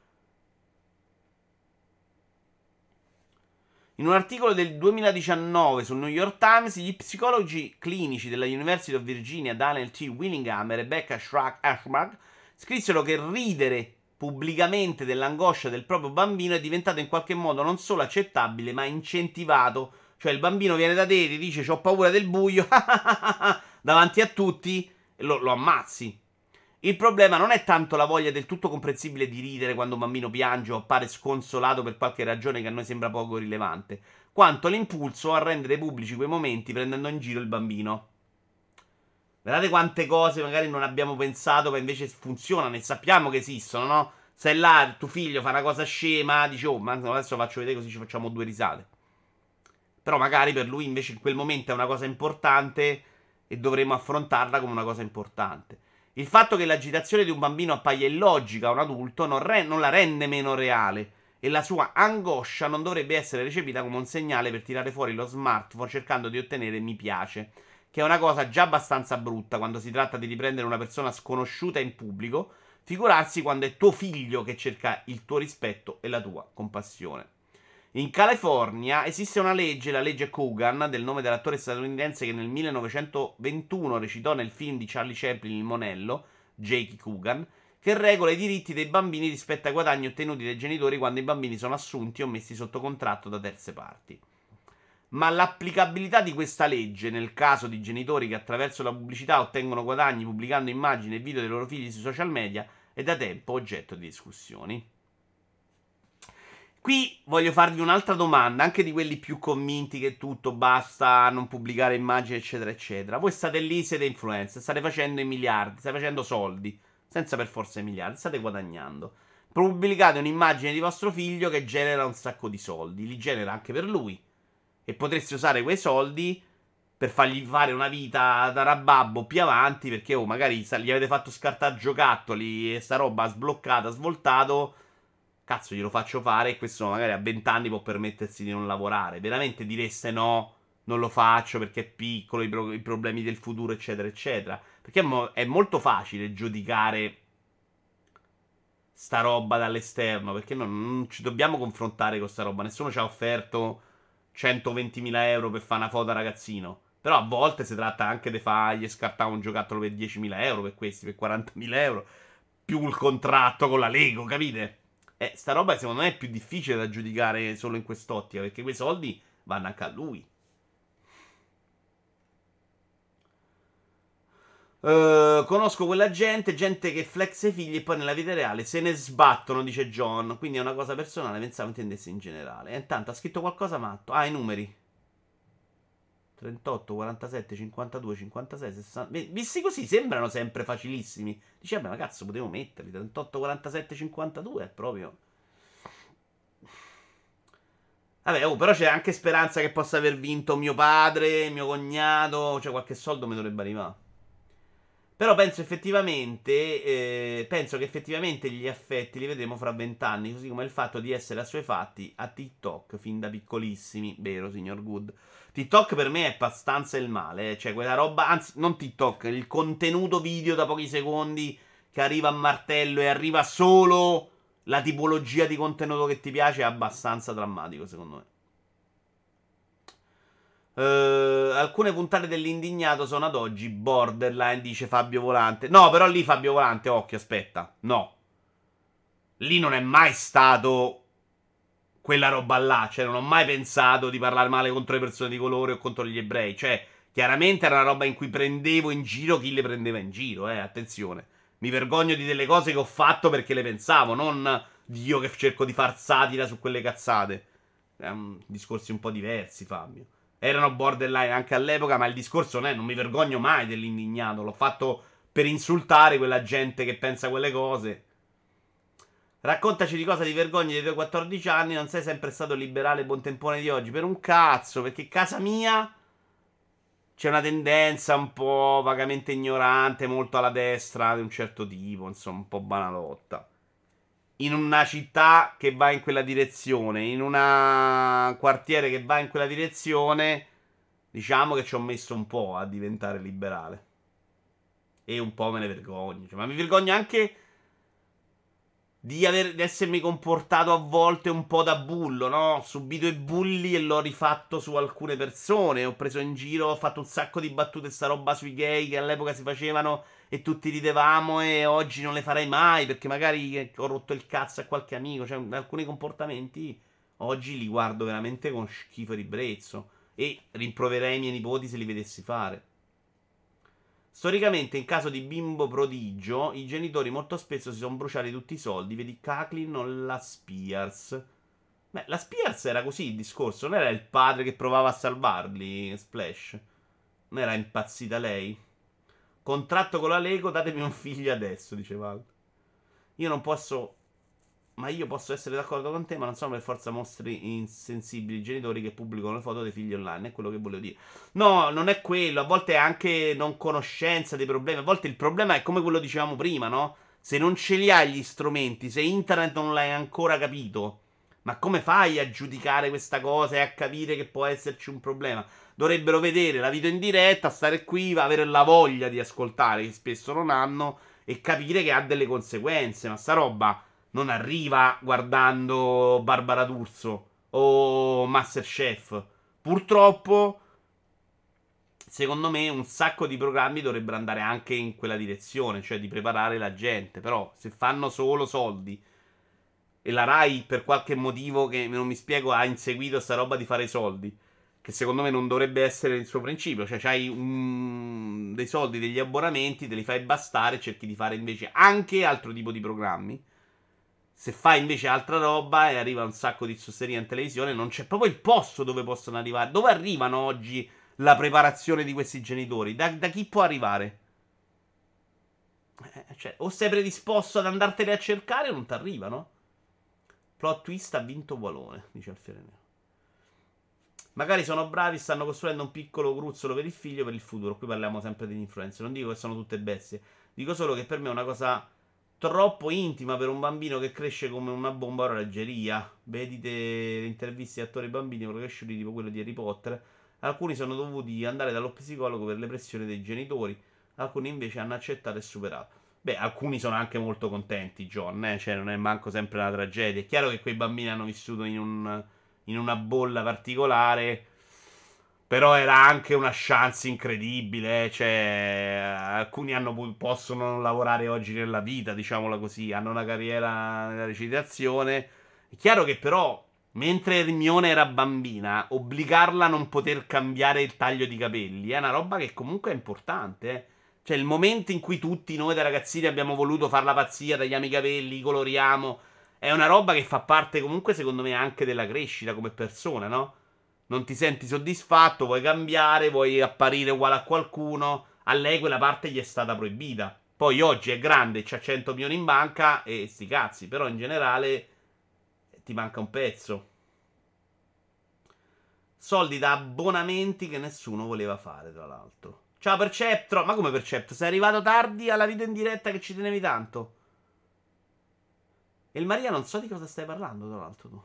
In un articolo del 2019 sul New York Times, gli psicologi clinici della University of Virginia, Daniel T. Willingham e Rebecca Ashmark, scrissero che ridere pubblicamente dell'angoscia del proprio bambino è diventato in qualche modo non solo accettabile, ma incentivato. Cioè il bambino viene da te e ti dice ho paura del buio, davanti a tutti, e lo, lo ammazzi. Il problema non è tanto la voglia del tutto comprensibile di ridere quando un bambino piange o appare sconsolato per qualche ragione che a noi sembra poco rilevante, quanto l'impulso a rendere pubblici quei momenti prendendo in giro il bambino. Guardate quante cose magari non abbiamo pensato, ma invece funzionano e sappiamo che esistono, no? Se là tuo figlio fa una cosa scema, dici, oh, ma adesso faccio vedere così ci facciamo due risate. Però magari per lui invece in quel momento è una cosa importante e dovremo affrontarla come una cosa importante. Il fatto che l'agitazione di un bambino appaia illogica a un adulto non, re- non, la rende meno reale e la sua angoscia non dovrebbe essere recepita come un segnale per tirare fuori lo smartphone cercando di ottenere mi piace, che è una cosa già abbastanza brutta quando si tratta di riprendere una persona sconosciuta in pubblico, figurarsi quando è tuo figlio che cerca il tuo rispetto e la tua compassione. In California esiste una legge, la legge Coogan, del nome dell'attore statunitense che nel 1921 recitò nel film di Charlie Chaplin Il Monello, Jake Coogan, che regola i diritti dei bambini rispetto ai guadagni ottenuti dai genitori quando i bambini sono assunti o messi sotto contratto da terze parti. Ma l'applicabilità di questa legge nel caso di genitori che attraverso la pubblicità ottengono guadagni pubblicando immagini e video dei loro figli sui social media è da tempo oggetto di discussioni. Qui voglio farvi un'altra domanda, anche di quelli più convinti che tutto basta non pubblicare immagini, eccetera, eccetera. Voi state lì, siete influencer, state facendo i miliardi, state facendo soldi, senza per forza i miliardi, state guadagnando. Pubblicate un'immagine di vostro figlio che genera un sacco di soldi, li genera anche per lui. E potreste usare quei soldi per fargli fare una vita da rababbo più avanti, perché oh, magari gli avete fatto scartare giocattoli e sta roba sbloccata, svoltato cazzo glielo faccio fare e questo magari a 20 anni può permettersi di non lavorare. Veramente direste no, non lo faccio perché è piccolo, i, pro- i problemi del futuro, eccetera, eccetera. Perché è, mo- è molto facile giudicare sta roba dall'esterno, perché non, non, ci dobbiamo confrontare con sta roba. Nessuno ci ha offerto 120.000 euro per fare una foto a ragazzino. Però a volte si tratta anche di fargli scartare un giocattolo per 10.000 euro, per questi, per 40.000 euro, più il contratto con la Lego, capite? Eh, sta roba secondo me è più difficile da giudicare solo in quest'ottica, perché quei soldi vanno anche a lui. Uh, conosco quella gente, gente che flex i figli e poi nella vita reale se ne sbattono, dice John. Quindi è una cosa personale, pensavo intendesse in generale. E intanto ha scritto qualcosa matto. Ah, i numeri. 38, 47, 52, 56, 60. Visti così sembrano sempre facilissimi. Dice, ma cazzo, potevo metterli. 38, 47, 52 è proprio. Vabbè, oh, però c'è anche speranza che possa aver vinto mio padre, mio cognato. Cioè, qualche soldo mi dovrebbe arrivare. Però penso effettivamente. Eh, penso che effettivamente gli affetti li vedremo fra vent'anni. Così come il fatto di essere assuefatti a TikTok fin da piccolissimi. Vero, signor Good. TikTok per me è abbastanza il male. Eh. Cioè, quella roba. Anzi, non TikTok, il contenuto video da pochi secondi che arriva a martello e arriva solo la tipologia di contenuto che ti piace è abbastanza drammatico, secondo me. Uh, alcune puntate dell'indignato sono ad oggi borderline, dice Fabio Volante. No, però lì Fabio Volante, occhio, aspetta. No. Lì non è mai stato quella roba là. Cioè, non ho mai pensato di parlare male contro le persone di colore o contro gli ebrei. Cioè, chiaramente era una roba in cui prendevo in giro chi le prendeva in giro, eh, attenzione. Mi vergogno di delle cose che ho fatto perché le pensavo, non di io che cerco di far satira su quelle cazzate. Erano discorsi un po' diversi, Fabio. Erano borderline anche all'epoca, ma il discorso non è, non mi vergogno mai dell'indignato. L'ho fatto per insultare quella gente che pensa quelle cose. Raccontaci di cosa ti vergogni dei tuoi 14 anni. Non sei sempre stato liberale e buontempone di oggi. Per un cazzo, perché casa mia c'è una tendenza un po' vagamente ignorante, molto alla destra di un certo tipo, insomma, un po' banalotta. In una città che va in quella direzione, in un quartiere che va in quella direzione, diciamo che ci ho messo un po' a diventare liberale. E un po' me ne vergogno. Cioè, ma mi vergogno anche di, aver, di, essermi comportato a volte un po' da bullo, no? Ho subito i bulli e l'ho rifatto su alcune persone. Ho preso in giro, ho fatto un sacco di battute, sta roba sui gay che all'epoca si facevano e tutti ridevamo e oggi non le farei mai perché magari ho rotto il cazzo a qualche amico. Cioè, alcuni comportamenti oggi li guardo veramente con schifo e ribrezzo e rimproverei i miei nipoti se li vedessi fare. Storicamente, in caso di bimbo prodigio, i genitori molto spesso si sono bruciati tutti i soldi. Vedi Caclin o la Spears. Beh, la Spears era così il discorso. Non era il padre che provava a salvarli, Splash. Non era impazzita lei. Contratto con la Lego, datemi un figlio adesso, diceva. Io non posso ma io posso essere d'accordo con te, ma non sono per forza mostri insensibili genitori che pubblicano le foto dei figli online. È quello che volevo dire. No, non è quello. A volte è anche non conoscenza dei problemi. A volte il problema è come quello dicevamo prima, no? Se non ce li hai gli strumenti, se internet non l'hai ancora capito, ma come fai a giudicare questa cosa e a capire che può esserci un problema? Dovrebbero vedere la video in diretta, stare qui, avere la voglia di ascoltare, che spesso non hanno, e capire che ha delle conseguenze. Ma sta roba non arriva guardando Barbara D'Urso o Masterchef. Purtroppo, secondo me, un sacco di programmi dovrebbero andare anche in quella direzione, cioè di preparare la gente. Però, se fanno solo soldi e la Rai, per qualche motivo che non mi spiego, ha inseguito sta roba di fare soldi. Che secondo me non dovrebbe essere il suo principio. Cioè, c'hai un... dei soldi, degli abbonamenti, te li fai bastare cerchi di fare invece anche altro tipo di programmi se fai invece altra roba e arriva un sacco di zozzeria in televisione, non c'è proprio il posto dove possono arrivare. Dove arrivano oggi la preparazione di questi genitori? Da, da chi può arrivare? Eh, cioè, o sei predisposto ad andartene a cercare o non ti arrivano. Plot twist ha vinto Valone, dice Alfiere. Magari sono bravi, stanno costruendo un piccolo gruzzolo per il figlio per il futuro. Qui parliamo sempre degli influencer. Non dico che sono tutte bestie. Dico solo che per me è una cosa troppo intima per un bambino che cresce come una bomba orologeria. Vedete le interviste di attori bambini cresciuti tipo quello di Harry Potter. Alcuni sono dovuti andare dallo psicologo per le pressioni dei genitori, alcuni invece hanno accettato e superato. Beh, alcuni sono anche molto contenti, John, eh? cioè non è manco sempre una tragedia. È chiaro che quei bambini hanno vissuto in, un, in una bolla particolare però era anche una chance incredibile. Eh, cioè, alcuni hanno, possono non lavorare oggi nella vita, diciamola così. Hanno una carriera nella recitazione. È chiaro che però, mentre Hermione era bambina, obbligarla a non poter cambiare il taglio di capelli è una roba che comunque è importante. Eh. Cioè, il momento in cui tutti noi da ragazzini abbiamo voluto fare la pazzia, tagliamo i capelli, coloriamo, è una roba che fa parte comunque, secondo me, anche della crescita come persona, no? Non ti senti soddisfatto, vuoi cambiare, vuoi apparire uguale a qualcuno. A lei quella parte gli è stata proibita. Poi oggi è grande, c'ha 100 milioni in banca e sti cazzi, però in generale ti manca un pezzo. Soldi da abbonamenti che nessuno voleva fare, tra l'altro. Ciao Perceptro, ma come Perceptro? Sei arrivato tardi alla video in diretta che ci tenevi tanto. E il Maria non so di cosa stai parlando, tra l'altro tu.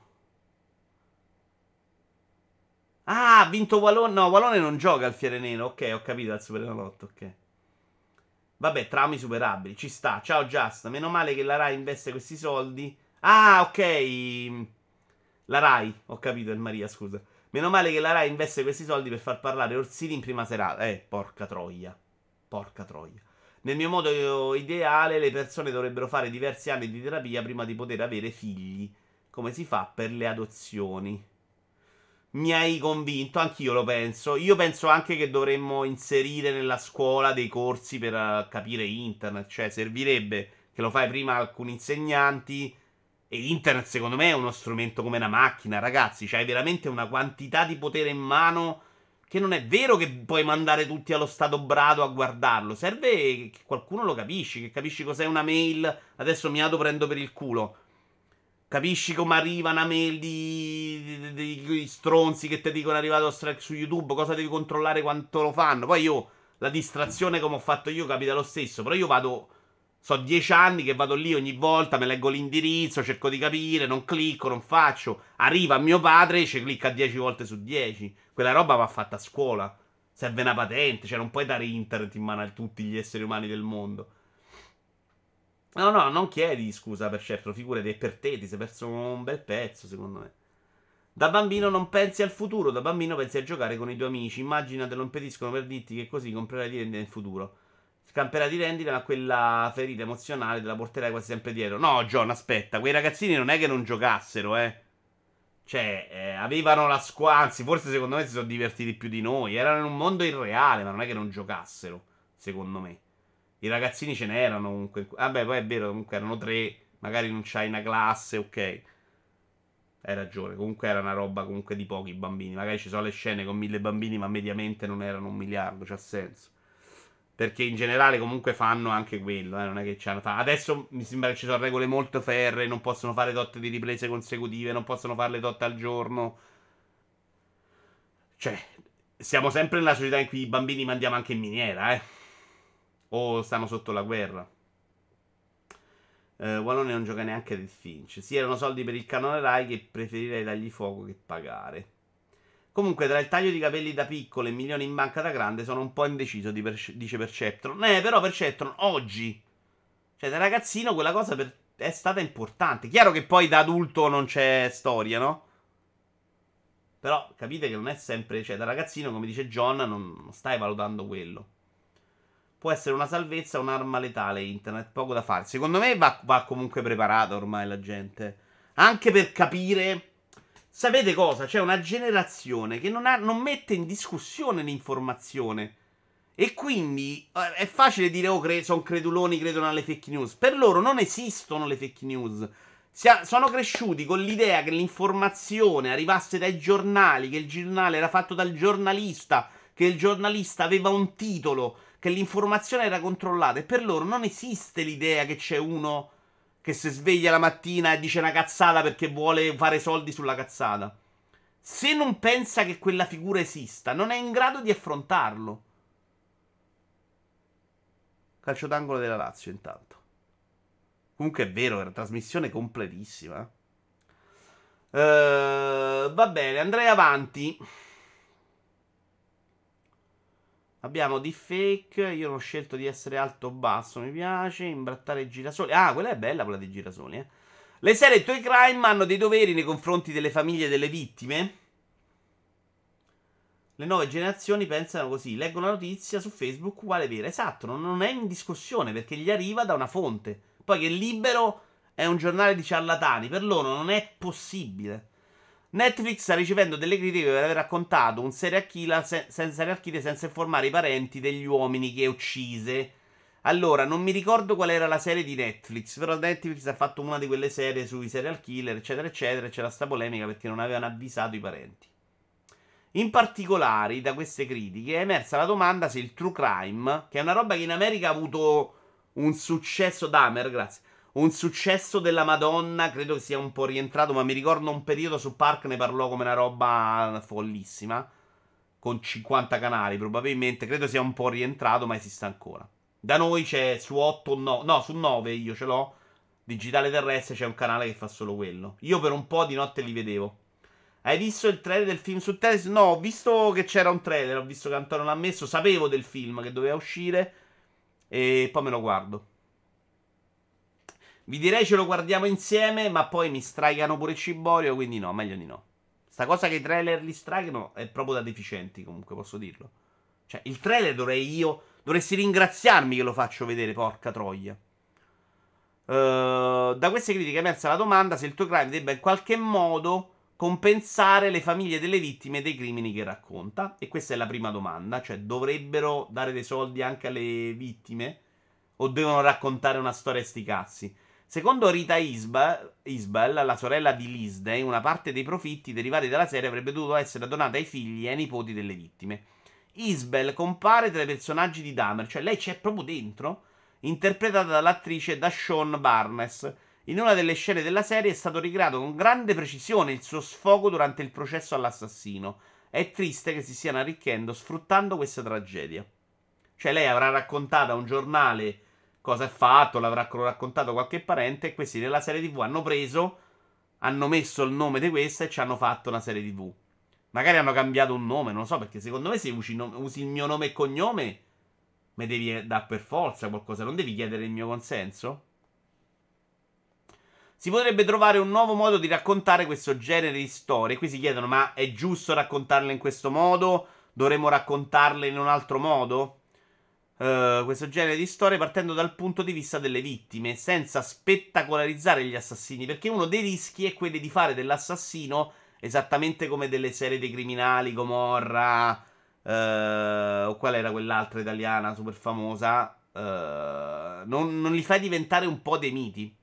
Ah, ha vinto Walone. No, Walone non gioca al Fiere Nero. Ok, ho capito al Super Enalotto. Ok. Vabbè, traumi superabili. Ci sta. Ciao, Just. Meno male che la Rai investe questi soldi. Ah, ok. La Rai. Ho capito, il Maria, scusa. Meno male che la Rai investe questi soldi per far parlare Orsini in prima serata. Eh, porca troia. Porca troia. Nel mio modo ideale, le persone dovrebbero fare diversi anni di terapia prima di poter avere figli. Come si fa per le adozioni? Mi hai convinto, anch'io lo penso. Io penso anche che dovremmo inserire nella scuola dei corsi per uh, capire internet, cioè servirebbe che lo fai prima alcuni insegnanti e internet secondo me è uno strumento come una macchina, ragazzi, c'hai veramente una quantità di potere in mano che non è vero che puoi mandare tutti allo stato brado a guardarlo, serve che qualcuno lo capisci, che capisci cos'è una mail, adesso mi auto prendo per il culo. Capisci come arriva una mail di, di, di stronzi che ti dicono è arrivato strike su YouTube, cosa devi controllare quanto lo fanno. Poi io, la distrazione come ho fatto io capita lo stesso, però io vado, so dieci anni che vado lì ogni volta, me leggo l'indirizzo, cerco di capire, non clicco, non faccio. Arriva mio padre e ci clicca dieci volte su dieci. Quella roba va fatta a scuola. Serve una patente, cioè non puoi dare internet in mano a tutti gli esseri umani del mondo. No, no, non chiedi scusa per certo, figurati, è per te, ti sei perso un bel pezzo, secondo me. Da bambino non pensi al futuro, da bambino pensi a giocare con i tuoi amici. Immagina te lo impediscono per dirti che così comprerai di rendita nel futuro. Scamperai di rendita, ma quella ferita emozionale te la porterai quasi sempre dietro. No, John, aspetta, quei ragazzini non è che non giocassero, eh. Cioè, eh, avevano la squadra, anzi, forse secondo me si sono divertiti più di noi. Erano in un mondo irreale, ma non è che non giocassero, secondo me. I ragazzini ce n'erano comunque. Vabbè, poi è vero, comunque erano tre. Magari non c'hai una classe, ok. Hai ragione. Comunque era una roba comunque di pochi bambini. Magari ci sono le scene con mille bambini, ma mediamente non erano un miliardo. C'ha senso. Perché in generale comunque fanno anche quello. Eh? Non è che c'hanno. Adesso mi sembra che ci sono regole molto ferre. Non possono fare tot di riprese consecutive. Non possono farle tot al giorno. Cioè, siamo sempre nella società in cui i bambini mandiamo anche in miniera, eh. O stanno sotto la guerra. Uh, Wallone non gioca neanche del Finch. Sì, erano soldi per il canone Rai che preferirei dargli fuoco che pagare. Comunque, tra il taglio di capelli da piccolo e milioni in banca da grande, sono un po' indeciso, di perce- dice Perceptron. Eh, però Perceptron, oggi, cioè da ragazzino, quella cosa per- è stata importante. Chiaro che poi da adulto non c'è storia, no? Però capite che non è sempre, cioè da ragazzino, come dice John, non, non stai valutando quello può essere una salvezza un'arma letale internet, poco da fare. Secondo me va, va comunque preparata ormai la gente. Anche per capire... Sapete cosa? C'è una generazione che non, ha, non mette in discussione l'informazione. E quindi eh, è facile dire, oh, cre- sono creduloni, credono alle fake news. Per loro non esistono le fake news. Ha- sono cresciuti con l'idea che l'informazione arrivasse dai giornali, che il giornale era fatto dal giornalista, che il giornalista aveva un titolo, che l'informazione era controllata e per loro non esiste l'idea che c'è uno che si sveglia la mattina e dice una cazzata perché vuole fare soldi sulla cazzata. Se non pensa che quella figura esista, non è in grado di affrontarlo. Calcio d'angolo della Lazio, intanto. Comunque è vero, è una trasmissione completissima. Uh, va bene, andrei avanti. Abbiamo deepfake. Io non ho scelto di essere alto o basso. Mi piace. Imbrattare girasoli. Ah, quella è bella, quella dei girasoli. Eh. Le serie Toy Crime hanno dei doveri nei confronti delle famiglie delle vittime. Le nuove generazioni pensano così. Leggono la notizia su Facebook uguale vera. Esatto, non è in discussione perché gli arriva da una fonte. Poi che libero è un giornale di ciarlatani. Per loro non è possibile. Netflix sta ricevendo delle critiche per aver raccontato un serial killer, se- serial killer senza informare i parenti degli uomini che uccise. Allora, non mi ricordo qual era la serie di Netflix, però Netflix ha fatto una di quelle serie sui serial killer, eccetera, eccetera, e c'era sta polemica perché non avevano avvisato i parenti. In particolare, da queste critiche è emersa la domanda se il true crime, che è una roba che in America ha avuto un successo, Damer, grazie, un successo della Madonna, credo sia un po' rientrato, ma mi ricordo un periodo su Park ne parlò come una roba follissima, con 50 canali probabilmente, credo sia un po' rientrato, ma esiste ancora. Da noi c'è su 8 o 9, no, su 9 io ce l'ho, digitale terrestre c'è un canale che fa solo quello. Io per un po' di notte li vedevo. Hai visto il trailer del film su Teles? No, ho visto che c'era un trailer, ho visto che Antonio l'ha messo, sapevo del film che doveva uscire e poi me lo guardo. Vi direi ce lo guardiamo insieme, ma poi mi strikano pure Ciborio, quindi no, meglio di no. Sta cosa che i trailer li strikano è proprio da deficienti, comunque, posso dirlo. Cioè, il trailer dovrei io... Dovresti ringraziarmi che lo faccio vedere, porca troia. Uh, da queste critiche è emersa la domanda se il tuo crime debba in qualche modo compensare le famiglie delle vittime dei crimini che racconta. E questa è la prima domanda, cioè dovrebbero dare dei soldi anche alle vittime o devono raccontare una storia sti cazzi? Secondo Rita Isbell, la sorella di Lisdey, una parte dei profitti derivati dalla serie avrebbe dovuto essere donata ai figli e ai nipoti delle vittime. Isbell compare tra i personaggi di Dahmer, cioè lei c'è proprio dentro, interpretata dall'attrice Dashon Barnes. In una delle scene della serie è stato ricreato con grande precisione il suo sfogo durante il processo all'assassino. È triste che si stiano arricchendo sfruttando questa tragedia. Cioè lei avrà raccontato a un giornale cosa è fatto, l'avrà raccontato qualche parente e questi nella serie TV hanno preso, hanno messo il nome di questa e ci hanno fatto una serie TV. Magari hanno cambiato un nome, non lo so, perché secondo me se usi, usi il mio nome e cognome, mi devi dare per forza qualcosa, non devi chiedere il mio consenso? Si potrebbe trovare un nuovo modo di raccontare questo genere di storie. Qui si chiedono, ma è giusto raccontarle in questo modo? Dovremmo raccontarle in un altro modo? Uh, questo genere di storie partendo dal punto di vista delle vittime, senza spettacolarizzare gli assassini, perché uno dei rischi è quello di fare dell'assassino esattamente come delle serie dei criminali, Gomorra, uh, o qual era quell'altra italiana super famosa, uh, non, non li fai diventare un po' dei miti.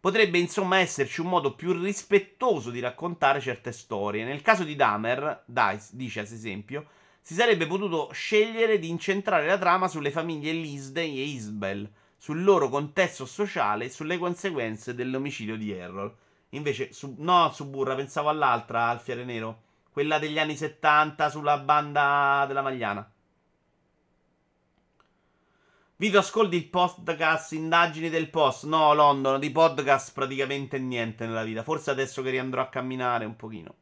Potrebbe insomma esserci un modo più rispettoso di raccontare certe storie. Nel caso di Dahmer, dice ad esempio, si sarebbe potuto scegliere di incentrare la trama sulle famiglie Lisdey e Isbell, sul loro contesto sociale e sulle conseguenze dell'omicidio di Errol. Invece, su, no, su Burra, pensavo all'altra, al Fiere Nero. Quella degli anni 70 sulla banda della Magliana. Video ascolti il podcast, indagini del post. No, London, di podcast praticamente niente nella vita. Forse adesso che riandrò a camminare un pochino.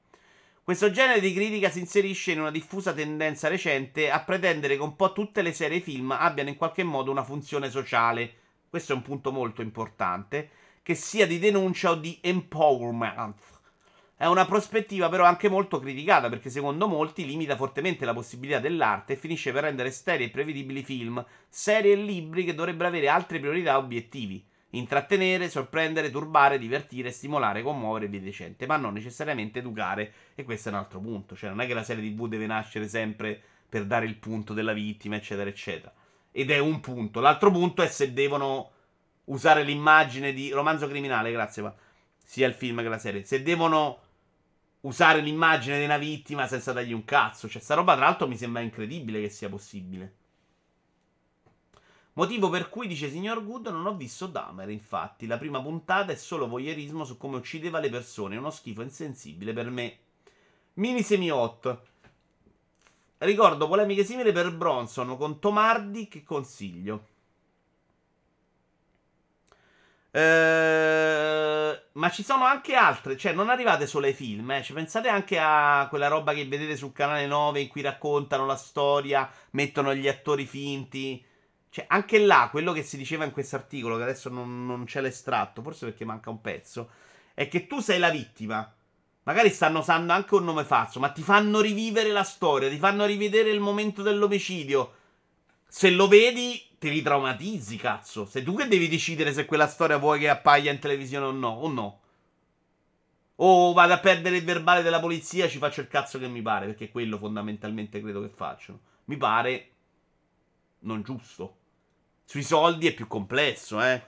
Questo genere di critica si inserisce in una diffusa tendenza recente a pretendere che un po' tutte le serie film abbiano in qualche modo una funzione sociale. Questo è un punto molto importante, che sia di denuncia o di empowerment. È una prospettiva però anche molto criticata perché secondo molti limita fortemente la possibilità dell'arte e finisce per rendere sterili e prevedibili film, serie e libri che dovrebbero avere altre priorità e obiettivi intrattenere, sorprendere, turbare, divertire, stimolare, commuovere e via decente, ma non necessariamente educare. E questo è un altro punto. Cioè, non è che la serie TV deve nascere sempre per dare il punto della vittima, eccetera, eccetera. Ed è un punto. L'altro punto è se devono usare l'immagine di romanzo criminale, grazie, ma sia il film che la serie. Se devono usare l'immagine di una vittima senza dargli un cazzo. Cioè, sta roba, tra l'altro, mi sembra incredibile che sia possibile. Motivo per cui, dice signor Good, non ho visto Dahmer, infatti. La prima puntata è solo voyeurismo su come uccideva le persone, uno schifo insensibile per me. Mini semi-hot. Ricordo polemiche simili per Bronson con Tomardi che consiglio. Eh, ma ci sono anche altre, cioè non arrivate solo ai film, eh. cioè, pensate anche a quella roba che vedete sul canale 9 in cui raccontano la storia, mettono gli attori finti. Cioè, anche là, quello che si diceva in questo articolo, che adesso non, non c'è l'estratto, forse perché manca un pezzo, è che tu sei la vittima. Magari stanno usando anche un nome falso, ma ti fanno rivivere la storia, ti fanno rivedere il momento dell'omicidio. Se lo vedi, ti ritraumatizzi, cazzo. Sei tu che devi decidere se quella storia vuoi che appaia in televisione o no, o no. O vado a perdere il verbale della polizia ci faccio il cazzo che mi pare, perché quello fondamentalmente credo che facciano. Mi pare non giusto. Sui soldi è più complesso, eh.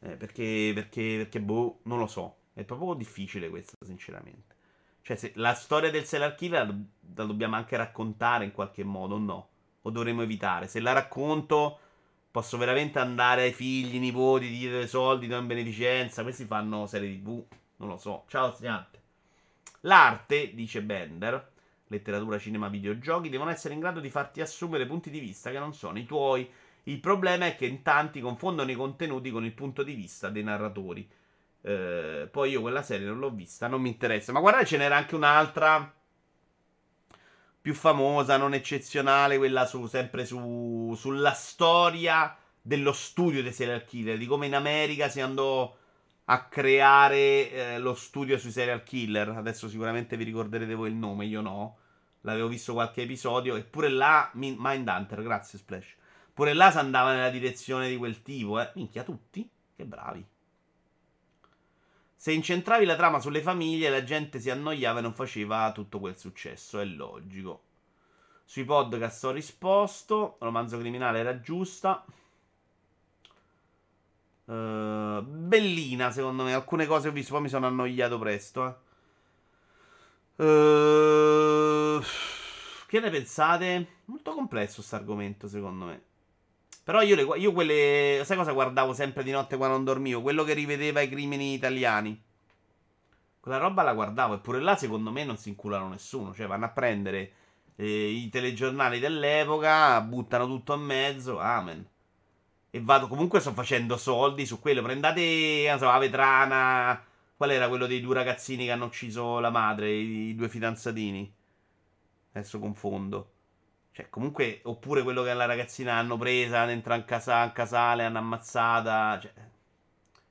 eh perché, perché, perché, boh, non lo so. È proprio difficile questo, sinceramente. Cioè, se la storia del serial killer la, la dobbiamo anche raccontare in qualche modo, o no? O dovremmo evitare? Se la racconto, posso veramente andare ai figli, nipoti, dire soldi, do in beneficenza. Questi fanno serie tv, non lo so. Ciao, Stiante. L'arte, dice Bender, letteratura, cinema, videogiochi, devono essere in grado di farti assumere punti di vista che non sono i tuoi. Il problema è che in tanti confondono i contenuti con il punto di vista dei narratori. Eh, poi io quella serie non l'ho vista, non mi interessa. Ma guardate, ce n'era anche un'altra più famosa, non eccezionale, quella su, sempre su, sulla storia dello studio dei serial killer, di come in America si andò a creare eh, lo studio sui serial killer. Adesso sicuramente vi ricorderete voi il nome, io no. L'avevo visto qualche episodio. Eppure là, Mindhunter, grazie Splash. Pure là si andava nella direzione di quel tipo, eh. Minchia, tutti? Che bravi. Se incentravi la trama sulle famiglie, la gente si annoiava e non faceva tutto quel successo, è logico. Sui podcast ho risposto. Romanzo criminale era giusta. Uh, bellina, secondo me. Alcune cose ho visto, poi mi sono annoiato presto. Eh. Uh, che ne pensate? Molto complesso questo argomento, secondo me. Però io, le, io quelle. Sai cosa guardavo sempre di notte quando non dormivo? Quello che rivedeva i crimini italiani. Quella roba la guardavo, eppure là, secondo me, non si inculano nessuno. Cioè, vanno a prendere eh, i telegiornali dell'epoca, buttano tutto a mezzo. Amen. E vado, comunque sto facendo soldi su quello. Prendete, non so, la vetrana. Qual era quello dei due ragazzini che hanno ucciso la madre, i, i due fidanzatini? Adesso confondo. Cioè, comunque, oppure quello che la ragazzina hanno presa, entra in, casa, in casale, hanno ammazzata. Cioè,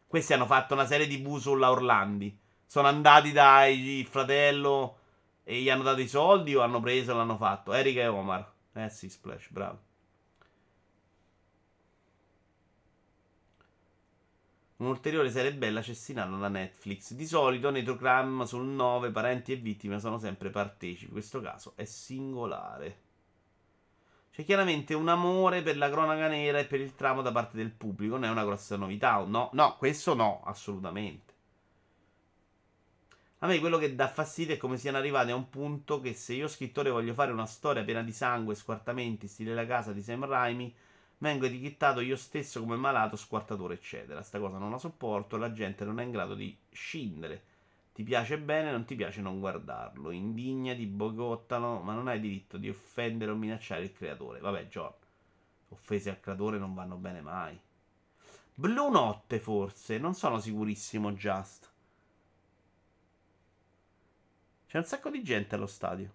questi hanno fatto una serie di bu sulla Orlandi. Sono andati dal fratello e gli hanno dato i soldi o hanno preso e l'hanno fatto? Erika e Omar. Eh sì, Splash, bravo. Un'ulteriore serie bella cestinata da Netflix. Di solito nei crime sul 9 parenti e vittime sono sempre partecipi. Questo caso è singolare. C'è chiaramente un amore per la cronaca nera e per il tramo da parte del pubblico. Non è una grossa novità. No, no, questo no, assolutamente. A me quello che dà fastidio è come siano arrivati a un punto che se io scrittore voglio fare una storia piena di sangue, squartamenti, stile la casa di Sam Raimi, vengo etichettato io stesso come malato, squartatore, eccetera. Sta cosa non la sopporto, la gente non è in grado di scindere ti piace bene, non ti piace non guardarlo. Indignati, boicottalo, ma non hai diritto di offendere o minacciare il creatore. Vabbè, John, offese al creatore non vanno bene mai. Blu notte, forse, non sono sicurissimo, Just. C'è un sacco di gente allo stadio.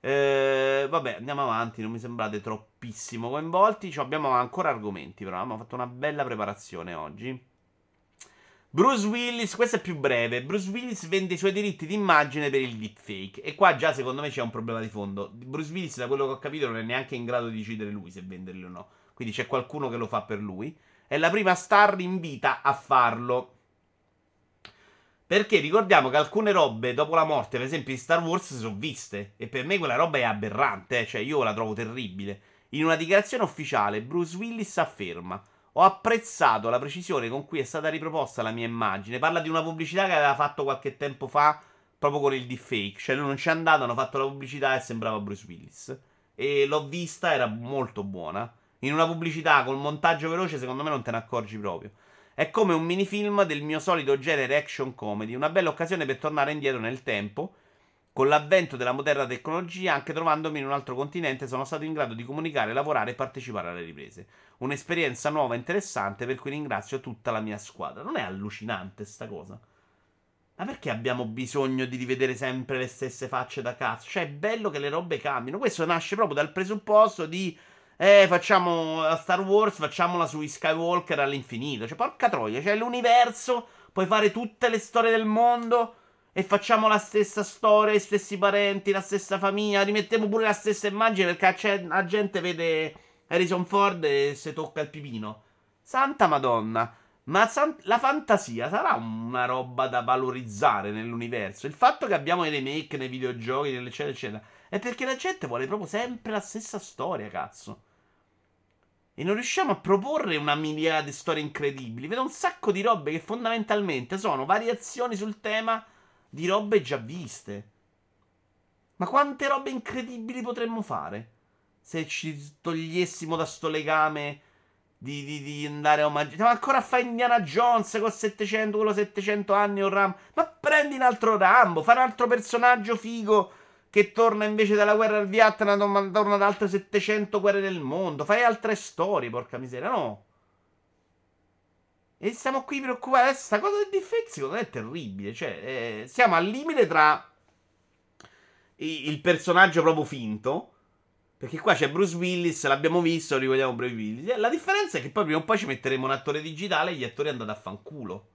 Eh, vabbè, andiamo avanti. Non mi sembrate troppissimo coinvolti. Ci abbiamo ancora argomenti, però. Abbiamo fatto una bella preparazione oggi. Bruce Willis, questo è più breve. Bruce Willis vende i suoi diritti d'immagine per il deepfake. E qua già secondo me c'è un problema di fondo. Bruce Willis, da quello che ho capito, non è neanche in grado di decidere lui se venderli o no. Quindi c'è qualcuno che lo fa per lui. È la prima star in vita a farlo. Perché ricordiamo che alcune robe dopo la morte, per esempio di Star Wars, si sono viste. E per me quella roba è aberrante, eh? cioè io la trovo terribile. In una dichiarazione ufficiale, Bruce Willis afferma. Ho apprezzato la precisione con cui è stata riproposta la mia immagine. Parla di una pubblicità che aveva fatto qualche tempo fa proprio con il deepfake. Cioè lui non ci è andato, hanno fatto la pubblicità e sembrava Bruce Willis. E l'ho vista, era molto buona. In una pubblicità col montaggio veloce, secondo me non te ne accorgi proprio. È come un minifilm del mio solito genere action comedy, una bella occasione per tornare indietro nel tempo con l'avvento della moderna tecnologia, anche trovandomi in un altro continente, sono stato in grado di comunicare, lavorare e partecipare alle riprese. Un'esperienza nuova e interessante per cui ringrazio tutta la mia squadra. Non è allucinante sta cosa? Ma perché abbiamo bisogno di rivedere sempre le stesse facce da cazzo? Cioè, è bello che le robe cambino. Questo nasce proprio dal presupposto di. Eh, facciamo la Star Wars, facciamola sui Skywalker all'infinito. Cioè, porca troia, cioè l'universo, puoi fare tutte le storie del mondo e facciamo la stessa storia, gli stessi parenti, la stessa famiglia, rimettiamo pure la stessa immagine perché la gente vede Harrison Ford e si tocca il pipino. Santa Madonna. Ma san- la fantasia sarà una roba da valorizzare nell'universo. Il fatto che abbiamo i remake nei videogiochi, eccetera, eccetera, è perché la gente vuole proprio sempre la stessa storia, cazzo. E non riusciamo a proporre una miriade di storie incredibili. Vedo un sacco di robe che fondamentalmente sono variazioni sul tema di robe già viste. Ma quante robe incredibili potremmo fare? Se ci togliessimo da sto legame di, di, di andare a omaggiare. Ma ancora a fare Indiana Jones con 700, quello 700 anni o Rambo. Ma prendi un altro Rambo, fai un altro personaggio figo che torna invece dalla guerra al Vietnam, torna da altre 700 guerre del mondo. Fai altre storie, porca miseria, no? E siamo qui preoccupati. Questa cosa del deepfake secondo me è terribile. Cioè, eh, siamo al limite tra il personaggio proprio finto. Perché qua c'è Bruce Willis, l'abbiamo visto, ricordiamo Bruce Willis. La differenza è che poi prima o poi ci metteremo un attore digitale e gli attori andate a fanculo.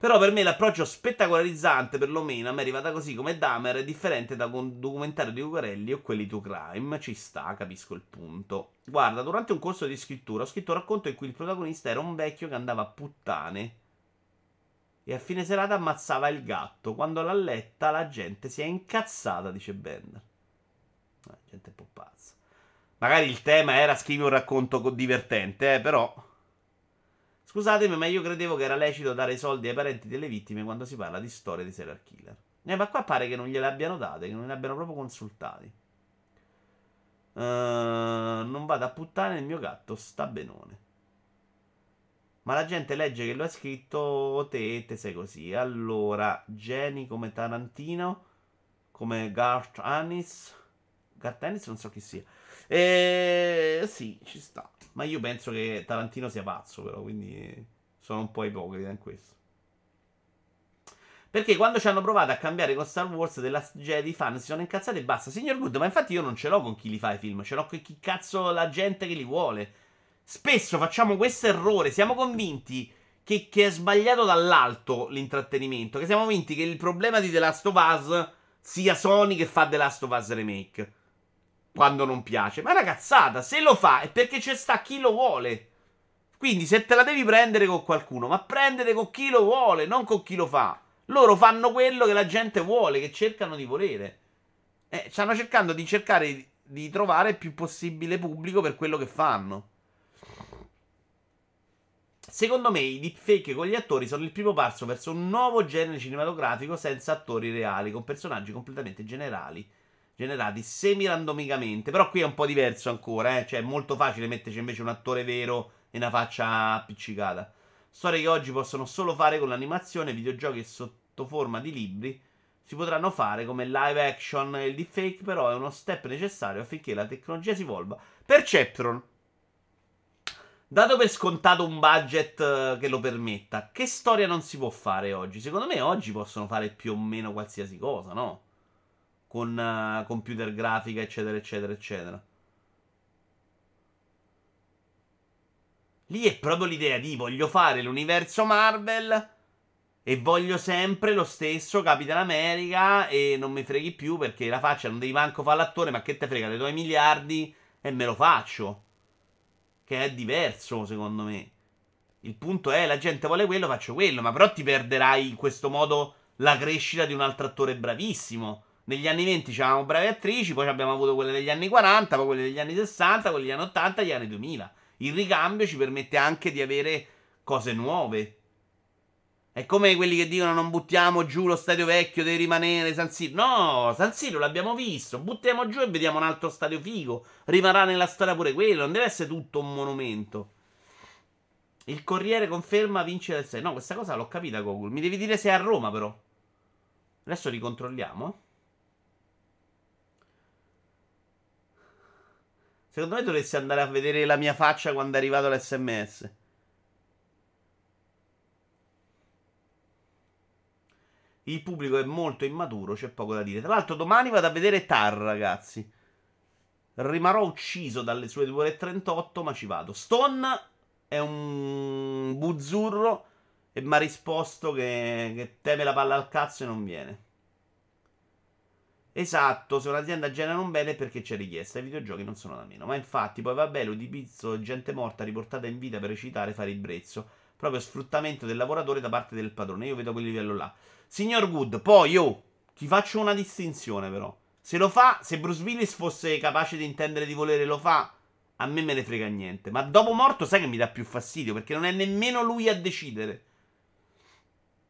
Però per me l'approccio spettacolarizzante, perlomeno, a me è arrivata così come Dahmer, è differente da un documentario di Ugarelli o quelli to Crime. Ci sta, capisco il punto. Guarda, durante un corso di scrittura ho scritto un racconto in cui il protagonista era un vecchio che andava a puttane. E a fine serata ammazzava il gatto. Quando l'ha letta la gente si è incazzata, dice Bender. La gente è un po' pazza. Magari il tema era scrivere un racconto divertente, eh, però... Scusatemi, ma io credevo che era lecito dare i soldi ai parenti delle vittime quando si parla di storie di serial killer. Eh, ma qua pare che non gliele abbiano date, che non le abbiano proprio consultati. Uh, non vado a puttane il mio gatto, sta benone. Ma la gente legge che lo ha scritto te, te sei così. Allora, Jenny come Tarantino, come Garth Anis. Garth Anis non so chi sia. E sì, ci sta. Ma io penso che Tarantino sia pazzo, però, quindi sono un po' ipocrita in questo. Perché quando ci hanno provato a cambiare con Star Wars della Jedi fan si sono incazzati e basta. Signor Good, ma infatti io non ce l'ho con chi li fa i film, ce l'ho con chi cazzo la gente che li vuole. Spesso facciamo questo errore, siamo convinti che, che è sbagliato dall'alto l'intrattenimento, che siamo convinti che il problema di The Last of Us sia Sony che fa The Last of Us Remake quando non piace. Ma cazzata, se lo fa è perché c'è sta chi lo vuole. Quindi se te la devi prendere con qualcuno, ma prendere con chi lo vuole, non con chi lo fa. Loro fanno quello che la gente vuole, che cercano di volere. Eh, stanno cercando di cercare di trovare il più possibile pubblico per quello che fanno. Secondo me i deepfake con gli attori sono il primo passo verso un nuovo genere cinematografico senza attori reali, con personaggi completamente generali generati semi-randomicamente. Però qui è un po' diverso ancora, eh? Cioè, è molto facile metterci invece un attore vero e una faccia appiccicata. Storie che oggi possono solo fare con l'animazione, videogiochi sotto forma di libri si potranno fare come live action e il deepfake, però è uno step necessario affinché la tecnologia si evolva. Perceptron. Dato per scontato un budget eh, che lo permetta, che storia non si può fare oggi? Secondo me oggi possono fare più o meno qualsiasi cosa, no? Con uh, computer grafica, eccetera, eccetera, eccetera. Lì è proprio l'idea di voglio fare l'universo Marvel e voglio sempre lo stesso Capitan America e non mi freghi più perché la faccia non devi manco fare l'attore, ma che te frega dei tuoi miliardi e me lo faccio. Che è diverso secondo me. Il punto è la gente vuole quello, faccio quello, ma però ti perderai in questo modo la crescita di un altro attore bravissimo. Negli anni 20 c'avevamo brave attrici, poi abbiamo avuto quelle degli anni 40, poi quelle degli anni 60, quelle degli anni 80 e degli anni 2000. Il ricambio ci permette anche di avere cose nuove. È come quelli che dicono non buttiamo giù lo stadio vecchio, deve rimanere San Siro. No, San Siro l'abbiamo visto. Buttiamo giù e vediamo un altro stadio figo. Rimarrà nella storia pure quello. Non deve essere tutto un monumento. Il Corriere conferma vince del 6. No, questa cosa l'ho capita Google. Mi devi dire se è a Roma però. Adesso ricontrolliamo. Secondo me dovresti andare a vedere la mia faccia quando è arrivato l'SMS. Il pubblico è molto immaturo, c'è poco da dire. Tra l'altro, domani vado a vedere Tar, ragazzi. Rimarrò ucciso dalle sue 2.38, ma ci vado. Stone è un buzzurro e mi ha risposto che, che teme la palla al cazzo e non viene. Esatto, se un'azienda genera un bene è perché c'è richiesta. I videogiochi non sono da meno. Ma infatti, poi vabbè, lo di pizzo, gente morta riportata in vita per recitare fare il brezzo. Proprio sfruttamento del lavoratore da parte del padrone. Io vedo quel livello là. Signor Good, poi io oh, ti faccio una distinzione, però. Se lo fa, se Bruce Willis fosse capace di intendere di volere, lo fa. A me me ne frega niente. Ma dopo morto, sai che mi dà più fastidio? Perché non è nemmeno lui a decidere.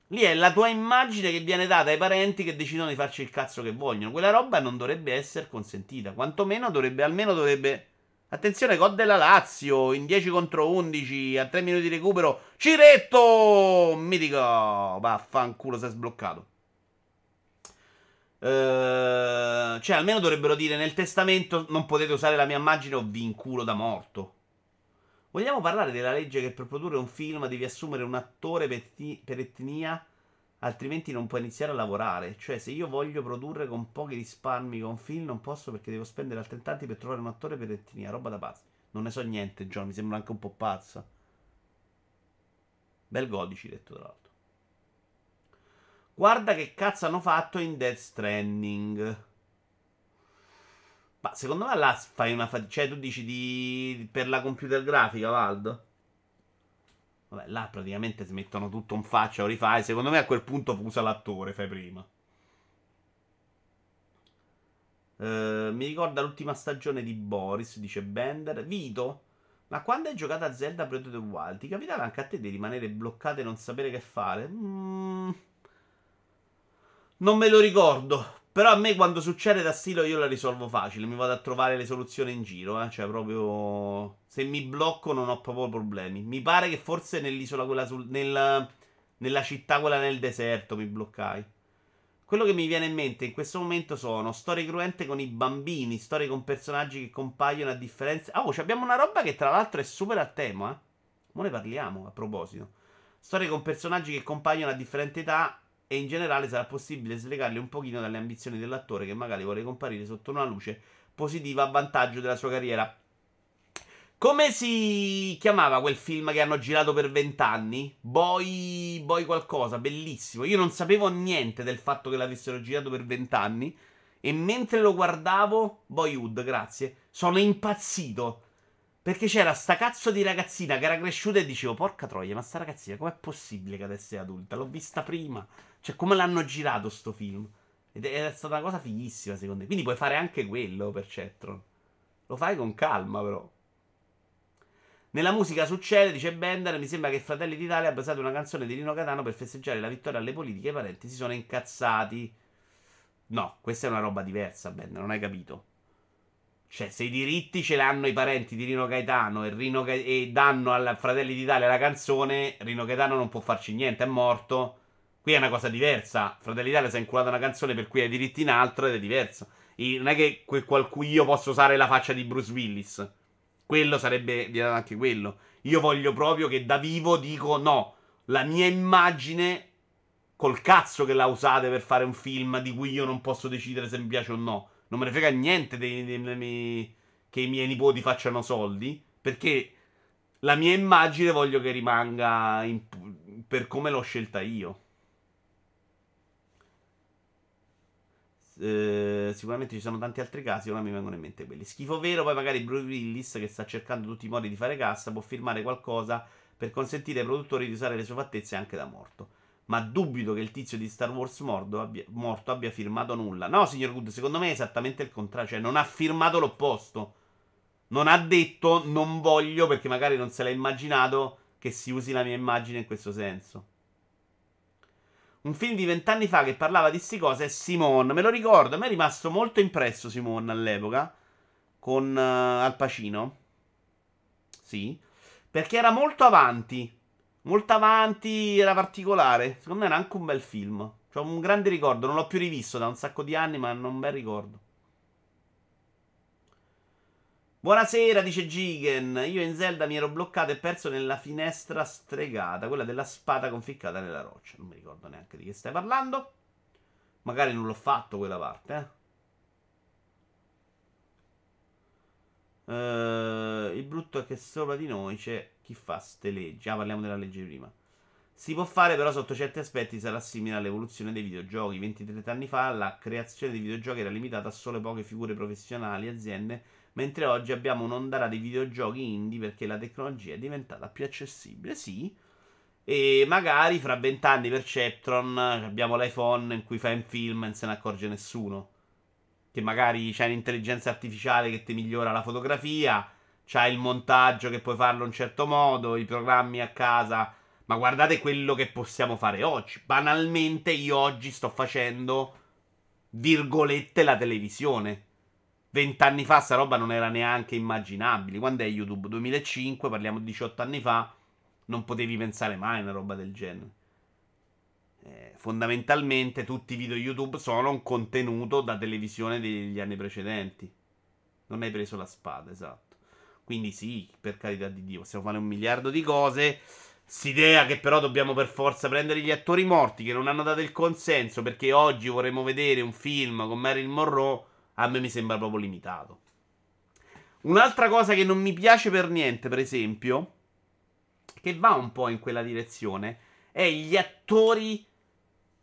Lì è la tua immagine che viene data ai parenti che decidono di farci il cazzo che vogliono. Quella roba non dovrebbe essere consentita. Quantomeno dovrebbe, almeno dovrebbe. Attenzione, God della Lazio in 10 contro 11 a 3 minuti di recupero. Ciretto! Mitico! Vaffanculo, si è sbloccato. Uh, cioè, almeno dovrebbero dire nel testamento non potete usare la mia immagine o vi inculo da morto. Vogliamo parlare della legge che per produrre un film devi assumere un attore per, etnia, altrimenti non puoi iniziare a lavorare. Cioè, se io voglio produrre con pochi risparmi con film, non posso perché devo spendere altrettanti per trovare un attore per etnia. Roba da pazzi. Non ne so niente, John. Mi sembra anche un po' pazza. Bel godici, detto tra l'altro. Guarda che cazzo hanno fatto in Death Stranding. Ma secondo me là fai una fatica. Cioè, tu dici di... per la computer grafica, Valdo? Vabbè, là praticamente si mettono tutto in faccia, lo rifai. Secondo me a quel punto usa l'attore, fai prima. Uh, mi ricorda l'ultima stagione di Boris, dice Bender. Vito, ma quando hai giocato a Zelda Breath of the Wild, ti capitava anche a te di rimanere bloccato e non sapere che fare? Mm, non me lo ricordo. Però a me quando succede da stilo io la risolvo facile. Mi vado a trovare le soluzioni in giro. Eh? Cioè, proprio. Se mi blocco non ho proprio problemi. Mi pare che forse nell'isola quella sul. Nel, nella città quella nel deserto mi bloccai. Quello che mi viene in mente in questo momento sono storie cruente con i bambini, storie con personaggi che compaiono a differenza. Oh, abbiamo una roba che tra l'altro è super a tema. Eh? Ora ne parliamo a proposito. Storie con personaggi che compaiono a differenti età e in generale sarà possibile slegarli un pochino dalle ambizioni dell'attore che magari vuole comparire sotto una luce positiva a vantaggio della sua carriera. Come si chiamava quel film che hanno girato per vent'anni? Boy. Boy qualcosa, bellissimo. Io non sapevo niente del fatto che l'avessero girato per vent'anni. E mentre lo guardavo, Boyhood, grazie, sono impazzito. Perché c'era sta cazzo di ragazzina che era cresciuta e dicevo, porca troia, ma sta ragazzina com'è possibile che adesso è adulta? L'ho vista prima. Cioè, come l'hanno girato sto film? Ed è stata una cosa fighissima, secondo me. Quindi puoi fare anche quello per Cetron. Lo fai con calma, però. Nella musica succede, dice Bender, mi sembra che Fratelli d'Italia abbia usato una canzone di Rino Catano per festeggiare la vittoria alle politiche. I parenti si sono incazzati. No, questa è una roba diversa, Bender, non hai capito. Cioè, se i diritti ce l'hanno i parenti di Rino Gaetano e, Rino Ga- e danno a Fratelli d'Italia la canzone, Rino Gaetano non può farci niente, è morto. Qui è una cosa diversa. Fratelli d'Italia si è inculato una canzone per cui hai diritti in altro ed è diverso. E non è che que- qualcuno io posso usare la faccia di Bruce Willis. Quello sarebbe vietato anche quello. Io voglio proprio che da vivo dico no. La mia immagine col cazzo che la usate per fare un film di cui io non posso decidere se mi piace o no. Non me ne frega niente dei, dei, dei, che i miei nipoti facciano soldi. Perché la mia immagine voglio che rimanga in, per come l'ho scelta io. Eh, sicuramente ci sono tanti altri casi, ora mi vengono in mente quelli. Schifo vero, poi magari Bruce Willis, che sta cercando tutti i modi di fare cassa, può firmare qualcosa per consentire ai produttori di usare le sue fattezze anche da morto. Ma dubito che il tizio di Star Wars abbia, morto abbia firmato nulla. No, signor Good, secondo me è esattamente il contrario. Cioè, non ha firmato l'opposto. Non ha detto non voglio perché magari non se l'ha immaginato che si usi la mia immagine in questo senso. Un film di vent'anni fa che parlava di sti cose è Simone. Me lo ricordo, a me è rimasto molto impresso Simone all'epoca. Con uh, Al Pacino. Sì. Perché era molto avanti. Molto avanti, era particolare. Secondo me era anche un bel film. Ho un grande ricordo. Non l'ho più rivisto da un sacco di anni, ma non un bel ricordo. Buonasera, dice Gigen. Io in Zelda mi ero bloccato e perso nella finestra stregata, quella della spada conficcata nella roccia. Non mi ricordo neanche di che stai parlando. Magari non l'ho fatto quella parte, eh. Uh, il brutto è che sopra di noi c'è chi fa ste leggi. Ah, parliamo della legge prima. Si può fare, però, sotto certi aspetti sarà simile all'evoluzione dei videogiochi. 20-30 anni fa la creazione dei videogiochi era limitata a sole poche figure professionali, aziende Mentre oggi abbiamo un'ondata di videogiochi indie perché la tecnologia è diventata più accessibile. Sì. E magari fra vent'anni per Ceptron abbiamo l'iPhone in cui fai un film e non se ne accorge nessuno. Che magari c'è un'intelligenza artificiale che ti migliora la fotografia, c'hai il montaggio che puoi farlo in un certo modo, i programmi a casa. Ma guardate quello che possiamo fare oggi. Banalmente io oggi sto facendo, virgolette, la televisione. Vent'anni fa sta roba non era neanche immaginabile. Quando è YouTube? 2005, parliamo di 18 anni fa, non potevi pensare mai a una roba del genere. Eh, fondamentalmente tutti i video YouTube sono un contenuto da televisione degli anni precedenti. Non hai preso la spada, esatto. Quindi sì, per carità di Dio, possiamo fare un miliardo di cose. S'idea che però dobbiamo per forza prendere gli attori morti che non hanno dato il consenso perché oggi vorremmo vedere un film con Marilyn Monroe, a me mi sembra proprio limitato. Un'altra cosa che non mi piace per niente, per esempio, che va un po' in quella direzione, è gli attori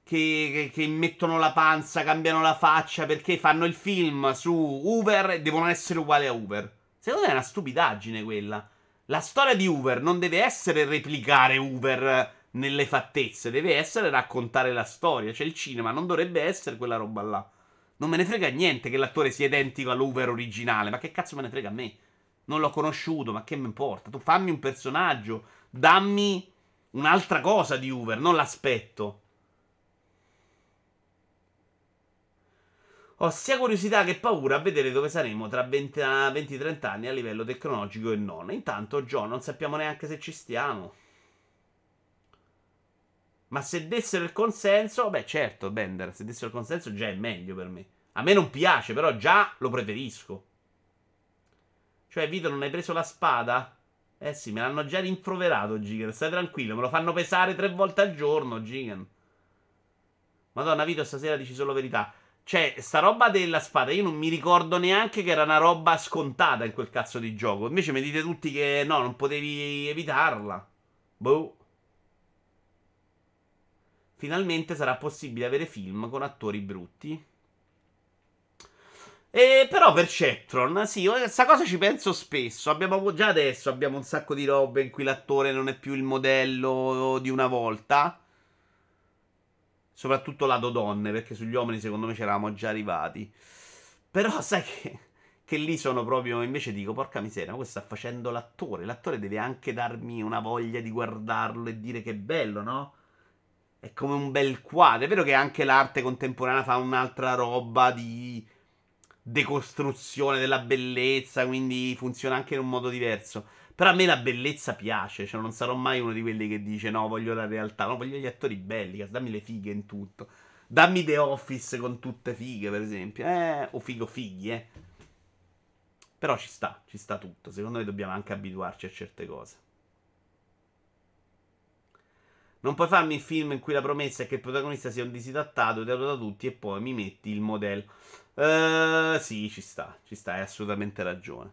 che, che, che, mettono la panza, cambiano la faccia perché fanno il film su Uber e devono essere uguali a Uber. Secondo me è una stupidaggine quella. La storia di Uber non deve essere replicare Uber nelle fattezze, deve essere raccontare la storia. Cioè il cinema non dovrebbe essere quella roba là. Non me ne frega niente che l'attore sia identico all'Uber originale, ma che cazzo me ne frega a me? Non l'ho conosciuto, ma che mi importa? Tu fammi un personaggio, dammi un'altra cosa di Uber, non l'aspetto. Ho sia curiosità che paura a vedere dove saremo tra 20-30 anni a livello tecnologico e non. Intanto, John, non sappiamo neanche se ci stiamo. Ma se dessero il consenso, beh, certo, Bender, se dessero il consenso già è meglio per me. A me non piace, però già lo preferisco. Cioè, Vito, non hai preso la spada? Eh sì, me l'hanno già rimproverato, Gigan. Stai tranquillo, me lo fanno pesare tre volte al giorno, Gigan. Madonna, Vito, stasera dici solo verità. Cioè, sta roba della spada, io non mi ricordo neanche che era una roba scontata in quel cazzo di gioco. Invece mi dite tutti che no, non potevi evitarla. Boh. Finalmente sarà possibile avere film con attori brutti. E però per Cetron, sì, questa cosa ci penso spesso. Abbiamo già adesso abbiamo un sacco di robe in cui l'attore non è più il modello di una volta. Soprattutto lato donne, perché sugli uomini secondo me c'eravamo già arrivati. Però sai che, che lì sono proprio, invece dico, porca miseria, ma questo sta facendo l'attore. L'attore deve anche darmi una voglia di guardarlo e dire che è bello, no? È come un bel quadro. È vero che anche l'arte contemporanea fa un'altra roba di decostruzione della bellezza, quindi funziona anche in un modo diverso. Però a me la bellezza piace, cioè non sarò mai uno di quelli che dice no, voglio la realtà, no, voglio gli attori belli, dammi le fighe in tutto. Dammi The Office con tutte fighe, per esempio, eh, o figo fighi, eh. Però ci sta, ci sta tutto. Secondo me dobbiamo anche abituarci a certe cose. Non puoi farmi il film in cui la promessa è che il protagonista sia un disidattato, odiato da tutti, e poi mi metti il modello. Uh, sì, ci sta, ci sta, hai assolutamente ragione.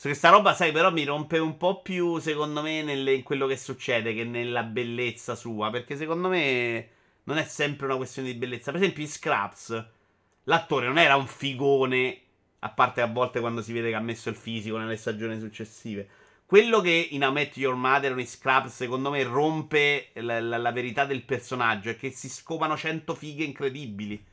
Questa roba, sai, però mi rompe un po' più, secondo me, nelle, in quello che succede che nella bellezza sua. Perché secondo me non è sempre una questione di bellezza. Per esempio, in Scraps, l'attore non era un figone. A parte a volte quando si vede che ha messo il fisico nelle stagioni successive. Quello che in I Met Your Mother o in Scraps, secondo me, rompe la, la, la verità del personaggio. È che si scopano cento fighe incredibili.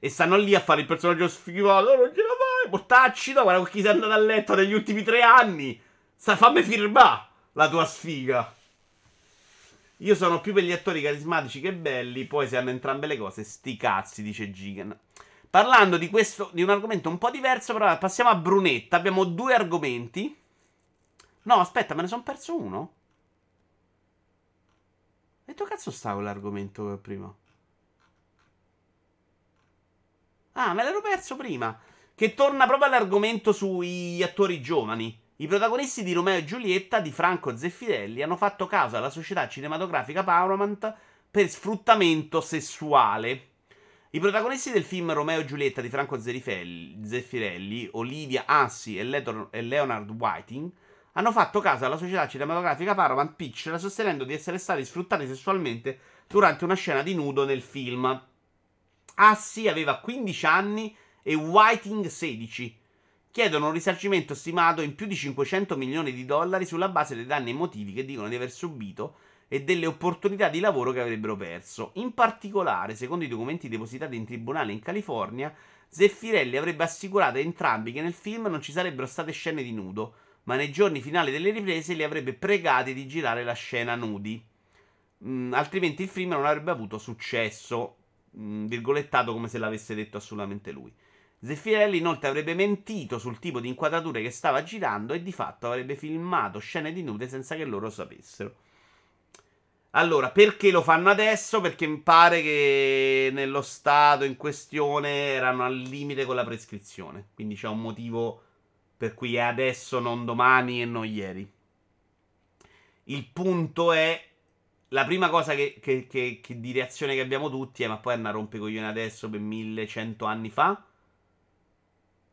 E stanno lì a fare il personaggio sfigato. Non ce la fai, mortacci. No, guarda con chi sei andato a letto negli ultimi tre anni. Sa, fammi firmare la tua sfiga. Io sono più per gli attori carismatici che belli. Poi, se hanno entrambe le cose, sti cazzi, dice Gigan. Parlando di questo, di un argomento un po' diverso, però passiamo a Brunetta. Abbiamo due argomenti. No, aspetta, me ne sono perso uno. E dove cazzo stava l'argomento prima? Ah, me l'ero perso prima. Che torna proprio all'argomento sugli attori giovani. I protagonisti di Romeo e Giulietta di Franco Zeffirelli hanno fatto caso alla società cinematografica Paramount per sfruttamento sessuale. I protagonisti del film Romeo e Giulietta di Franco Zeffirelli, Olivia Assi e, Leonard Whiting, hanno fatto caso alla società cinematografica Paramount Pictures sostenendo di essere stati sfruttati sessualmente durante una scena di nudo nel film. Assi aveva 15 anni e Whiting 16. Chiedono un risarcimento stimato in più di 500 milioni di dollari sulla base dei danni emotivi che dicono di aver subito e delle opportunità di lavoro che avrebbero perso. In particolare, secondo i documenti depositati in tribunale in California, Zeffirelli avrebbe assicurato a entrambi che nel film non ci sarebbero state scene di nudo, ma nei giorni finali delle riprese li avrebbe pregati di girare la scena nudi. Mm, altrimenti il film non avrebbe avuto successo mm, virgolettato come se l'avesse detto assolutamente lui. Zeffirelli inoltre avrebbe mentito sul tipo di inquadrature che stava girando e di fatto avrebbe filmato scene di nude senza che loro sapessero. Allora, perché lo fanno adesso? Perché mi pare che nello stato in questione erano al limite con la prescrizione. Quindi c'è un motivo Per cui è adesso, non domani e non ieri. Il punto è. La prima cosa che, che, che, che di reazione che abbiamo tutti è: ma poi hanno a rompicoglione adesso per 1100 anni fa?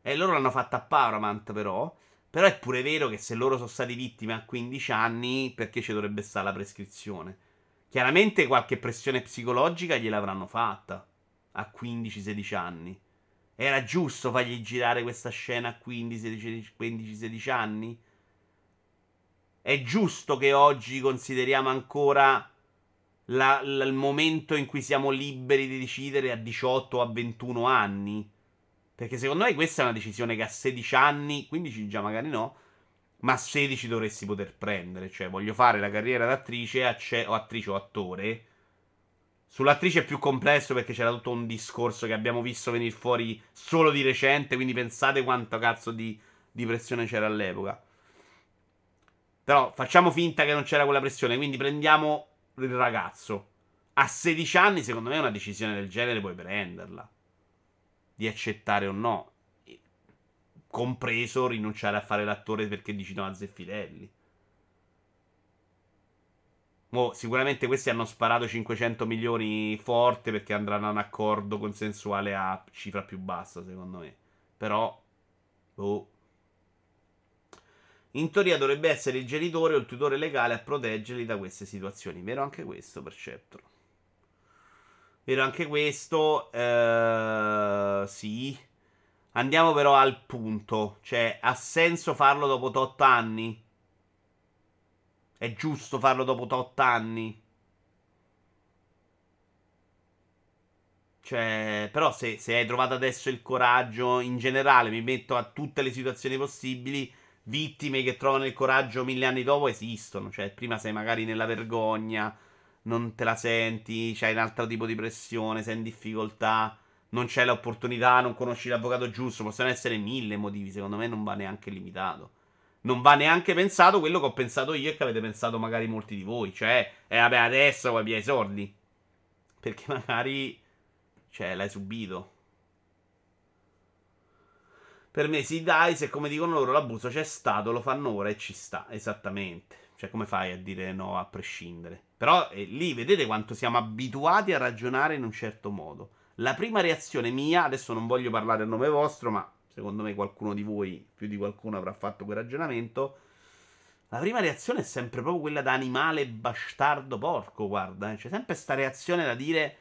E loro l'hanno fatta a Paramount, però. Però è pure vero che se loro sono stati vittime a 15 anni, perché ci dovrebbe stare la prescrizione? Chiaramente qualche pressione psicologica gliel'avranno fatta a 15-16 anni. Era giusto fargli girare questa scena a 15-16 anni? È giusto che oggi consideriamo ancora la, la, il momento in cui siamo liberi di decidere a 18 o a 21 anni? Perché secondo me questa è una decisione che a 16 anni, 15 già magari no, ma a 16 dovresti poter prendere. Cioè, voglio fare la carriera d'attrice acce- o attrice o attore. Sull'attrice è più complesso perché c'era tutto un discorso che abbiamo visto venire fuori solo di recente. Quindi pensate quanto cazzo di, di pressione c'era all'epoca. Però facciamo finta che non c'era quella pressione. Quindi prendiamo il ragazzo. A 16 anni, secondo me, una decisione del genere puoi prenderla. Di accettare o no compreso rinunciare a fare l'attore perché dici no a Zeffirelli. Mo, sicuramente questi hanno sparato 500 milioni forte perché andranno a un accordo consensuale a cifra più bassa, secondo me. Però, oh. In teoria dovrebbe essere il genitore o il tutore legale a proteggerli da queste situazioni. Vero anche questo, Perceptro. Vero anche questo. Eh, sì. Andiamo però al punto. Cioè, ha senso farlo dopo 8 anni? È giusto farlo dopo 8 anni? Cioè, però se, se, hai trovato adesso il coraggio, in generale, mi metto a tutte le situazioni possibili, vittime che trovano il coraggio mille anni dopo esistono. Cioè, prima sei magari nella vergogna, non te la senti, c'hai un altro tipo di pressione, sei in difficoltà non c'è l'opportunità, non conosci l'avvocato giusto, possono essere mille motivi, secondo me non va neanche limitato. Non va neanche pensato quello che ho pensato io e che avete pensato magari molti di voi, cioè, eh vabbè adesso vuoi via i soldi. Perché magari, cioè, l'hai subito. Per me sì dai, se come dicono loro l'abuso c'è stato, lo fanno ora e ci sta, esattamente. Cioè, come fai a dire no a prescindere? Però eh, lì vedete quanto siamo abituati a ragionare in un certo modo. La prima reazione mia, adesso non voglio parlare a nome vostro, ma secondo me qualcuno di voi, più di qualcuno, avrà fatto quel ragionamento. La prima reazione è sempre proprio quella da animale bastardo porco, guarda. Eh. C'è sempre questa reazione da dire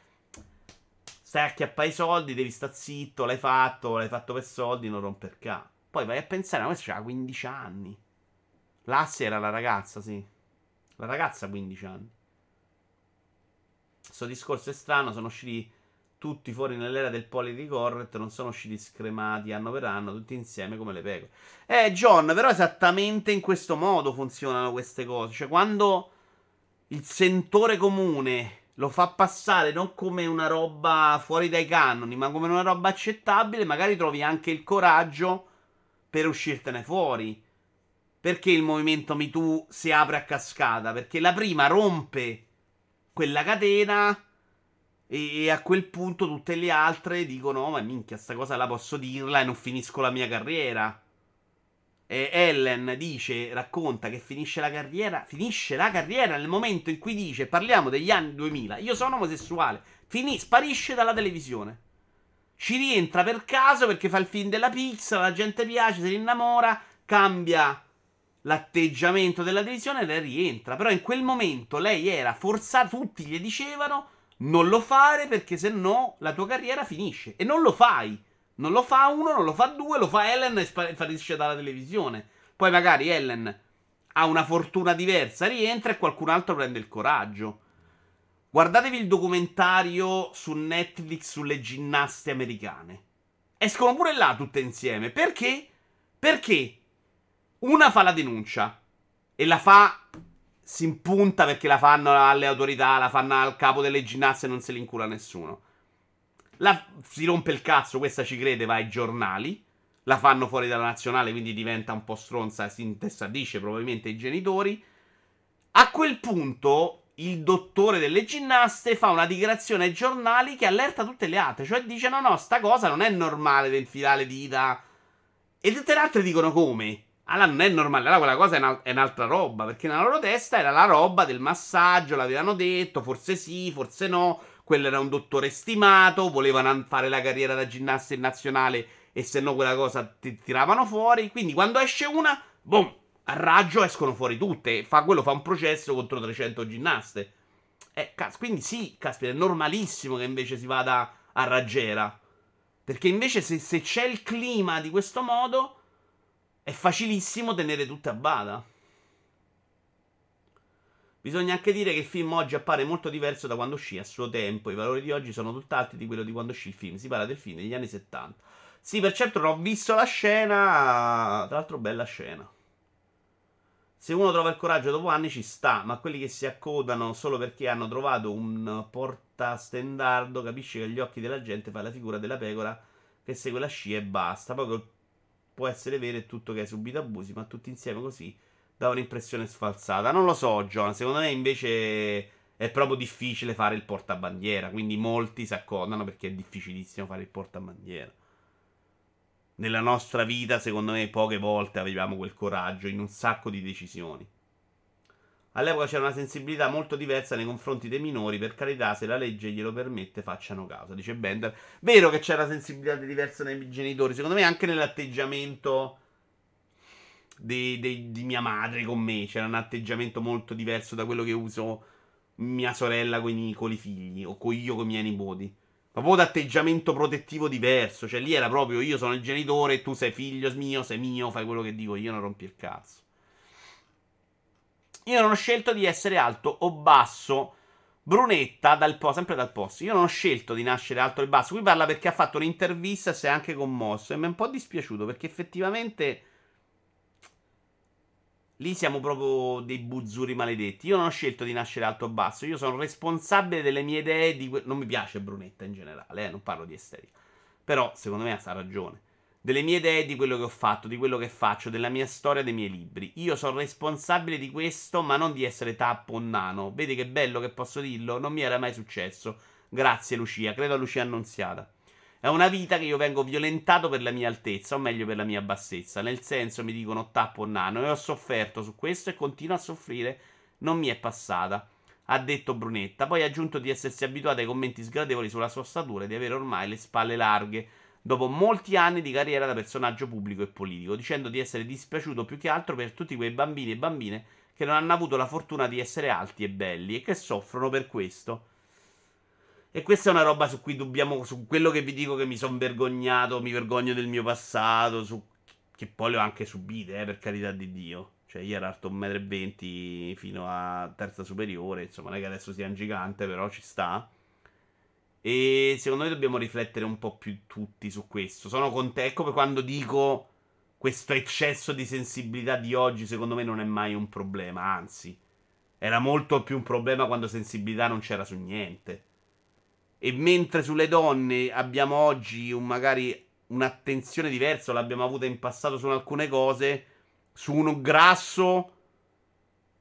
stai a acchiappare i soldi, devi stare zitto, l'hai fatto, l'hai fatto per soldi, non romper ca. Poi vai a pensare, ma questo c'ha 15 anni. Lassi era la ragazza, sì. La ragazza ha 15 anni. Questo discorso è strano, sono usciti tutti fuori nell'era del politically correct, non sono usciti scremati anno per anno, tutti insieme come le pecore. Eh, John, però esattamente in questo modo funzionano queste cose. Cioè, quando il sentore comune lo fa passare non come una roba fuori dai canoni, ma come una roba accettabile, magari trovi anche il coraggio per uscirtene fuori. Perché il movimento MeToo si apre a cascata? Perché la prima rompe quella catena e, a quel punto tutte le altre dicono: oh, Ma minchia, sta cosa la posso dirla e non finisco la mia carriera. E Ellen dice, racconta che finisce la carriera. Finisce la carriera nel momento in cui dice: Parliamo degli anni 2000. Io sono omosessuale. Finì, sparisce dalla televisione. Ci rientra per caso perché fa il film della pizza. La gente piace, si innamora. Cambia l'atteggiamento della televisione e lei rientra. Però in quel momento lei era forzata. Tutti gli dicevano non lo fare perché se no la tua carriera finisce. E non lo fai. Non lo fa uno, non lo fa due, lo fa Ellen e sparisce dalla televisione. Poi magari Ellen ha una fortuna diversa, rientra e qualcun altro prende il coraggio. Guardatevi il documentario su Netflix sulle ginnaste americane. Escono pure là tutte insieme. Perché? Perché una fa la denuncia e la fa si impunta perché la fanno alle autorità, la fanno al capo delle ginnaste e non se li incula nessuno. La, si rompe il cazzo, questa ci crede, va ai giornali. La fanno fuori dalla nazionale, quindi diventa un po' stronza, si intestadisce probabilmente ai genitori. A quel punto il dottore delle ginnaste fa una dichiarazione ai giornali che allerta tutte le altre. Cioè dice: No, no, sta cosa non è normale del filare dita E tutte le altre dicono come? Allora non è normale, allora quella cosa è, una, è, un'altra roba, perché nella loro testa era la roba del massaggio, l'avevano detto, forse sì, forse no, quello era un dottore stimato, volevano fare la carriera da ginnasta in nazionale e se no quella cosa ti tiravano fuori, quindi quando esce una, boom, a raggio escono fuori tutte, fa, quello fa un processo contro 300 ginnaste. Eh, quindi sì, caspita, è normalissimo che invece si vada a raggiera. Perché invece se, se c'è il clima di questo modo è facilissimo tenere tutte a bada. Bisogna anche dire che il film oggi appare molto diverso da quando uscì a suo tempo. I valori di oggi sono tutt'altri di quello di quando uscì il film. Si parla del film degli anni 70. Sì, per certo non ho visto la scena. Tra l'altro, bella scena. Se uno trova il coraggio dopo anni ci sta, ma quelli che si accodano solo perché hanno trovato un portastendardo, capisci che agli occhi della gente fa la figura della pecora che segue la scia e basta. Poi può essere vero e tutto che hai subito abusi, ma tutti insieme così dà un'impressione sfalsata. Non lo so, John. Secondo me invece è proprio difficile fare il portabandiera. Quindi molti si accordano perché è difficilissimo fare il portabandiera. Nella nostra vita, secondo me, poche volte avevamo quel coraggio in un sacco di decisioni. All'epoca c'era una sensibilità molto diversa nei confronti dei minori, per carità, se la legge glielo permette, facciano causa, dice Bender. Vero che c'era sensibilità diversa nei genitori, secondo me anche nell'atteggiamento di, di, di mia madre con me, c'era un atteggiamento molto diverso da quello che uso mia sorella con i figli, o con io con i miei nipoti. Proprio d'atteggiamento protettivo diverso, cioè lì era proprio io sono il genitore, tu sei figlio mio, sei mio, fai quello che dico io, non rompi il cazzo. Io non ho scelto di essere alto o basso. Brunetta, dal po- sempre dal posto. Io non ho scelto di nascere alto e basso. Qui parla perché ha fatto un'intervista e si è anche commosso. E mi è un po' dispiaciuto perché effettivamente. Lì siamo proprio dei buzzuri maledetti. Io non ho scelto di nascere alto o basso. Io sono responsabile delle mie idee. Que- non mi piace Brunetta in generale, eh? non parlo di estetica. Però, secondo me, ha ragione delle mie idee, di quello che ho fatto, di quello che faccio, della mia storia, dei miei libri. Io sono responsabile di questo, ma non di essere tappo o nano. Vedi che bello che posso dirlo? Non mi era mai successo. Grazie Lucia, credo a Lucia Annunziata. È una vita che io vengo violentato per la mia altezza, o meglio per la mia bassezza. Nel senso mi dicono tappo o nano e ho sofferto su questo e continuo a soffrire. Non mi è passata. Ha detto Brunetta. Poi ha aggiunto di essersi abituata ai commenti sgradevoli sulla sua statura e di avere ormai le spalle larghe dopo molti anni di carriera da personaggio pubblico e politico, dicendo di essere dispiaciuto più che altro per tutti quei bambini e bambine che non hanno avuto la fortuna di essere alti e belli e che soffrono per questo. E questa è una roba su cui dobbiamo, su quello che vi dico che mi sono vergognato, mi vergogno del mio passato, su, che poi le ho anche subite, eh, per carità di Dio. Cioè, io ero alto 1,20 m fino a terza superiore, insomma, non è che adesso sia un gigante, però ci sta. E secondo me dobbiamo riflettere un po' più tutti su questo. Sono con te. Ecco quando dico questo eccesso di sensibilità di oggi, secondo me non è mai un problema. Anzi, era molto più un problema quando sensibilità non c'era su niente. E mentre sulle donne abbiamo oggi un, magari un'attenzione diversa, l'abbiamo avuta in passato su alcune cose, su uno grasso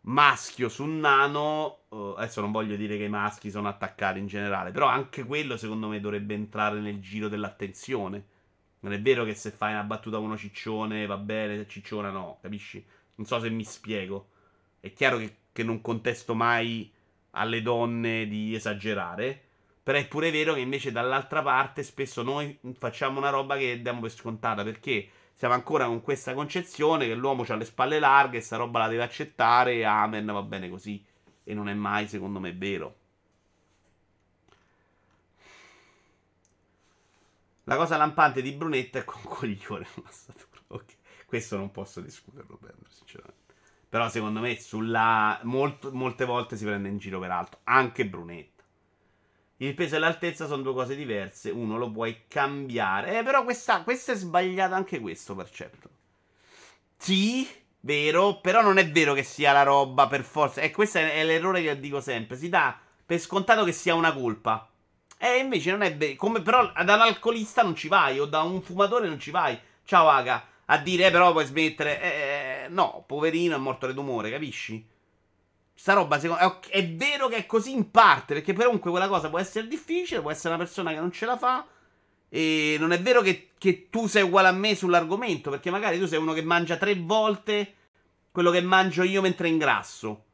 maschio su nano. Uh, adesso non voglio dire che i maschi sono attaccati in generale, però anche quello secondo me dovrebbe entrare nel giro dell'attenzione. Non è vero che se fai una battuta a uno ciccione va bene, se cicciona no, capisci? Non so se mi spiego. È chiaro che, che non contesto mai alle donne di esagerare. Però è pure vero che invece dall'altra parte spesso noi facciamo una roba che diamo per scontata perché siamo ancora con questa concezione che l'uomo ha le spalle larghe, sta roba la deve accettare, e amen, va bene così. E non è mai, secondo me, vero. La cosa lampante di Brunetta è con coglione una statura. Ok, questo non posso discuterlo bene, sinceramente. Però secondo me sulla... Molt, molte volte si prende in giro per altro, anche Brunetta. Il peso e l'altezza sono due cose diverse. Uno lo puoi cambiare. Eh, però questa, questa è sbagliata anche questo per certo. Sì, vero. Però non è vero che sia la roba per forza. E questo è, è l'errore che dico sempre. Si dà per scontato che sia una colpa. E invece non è vero. Come però da un alcolista non ci vai. O da un fumatore non ci vai. Ciao, Aga. A dire, eh, però puoi smettere. Eh, eh no, poverino è morto d'umore, capisci? Sta roba secondo, è, è, vero che è così in parte, perché comunque quella cosa può essere difficile, può essere una persona che non ce la fa, E non è vero che, che, tu sei uguale a me sull'argomento, perché magari tu sei uno che mangia tre volte quello che mangio io mentre ingrasso.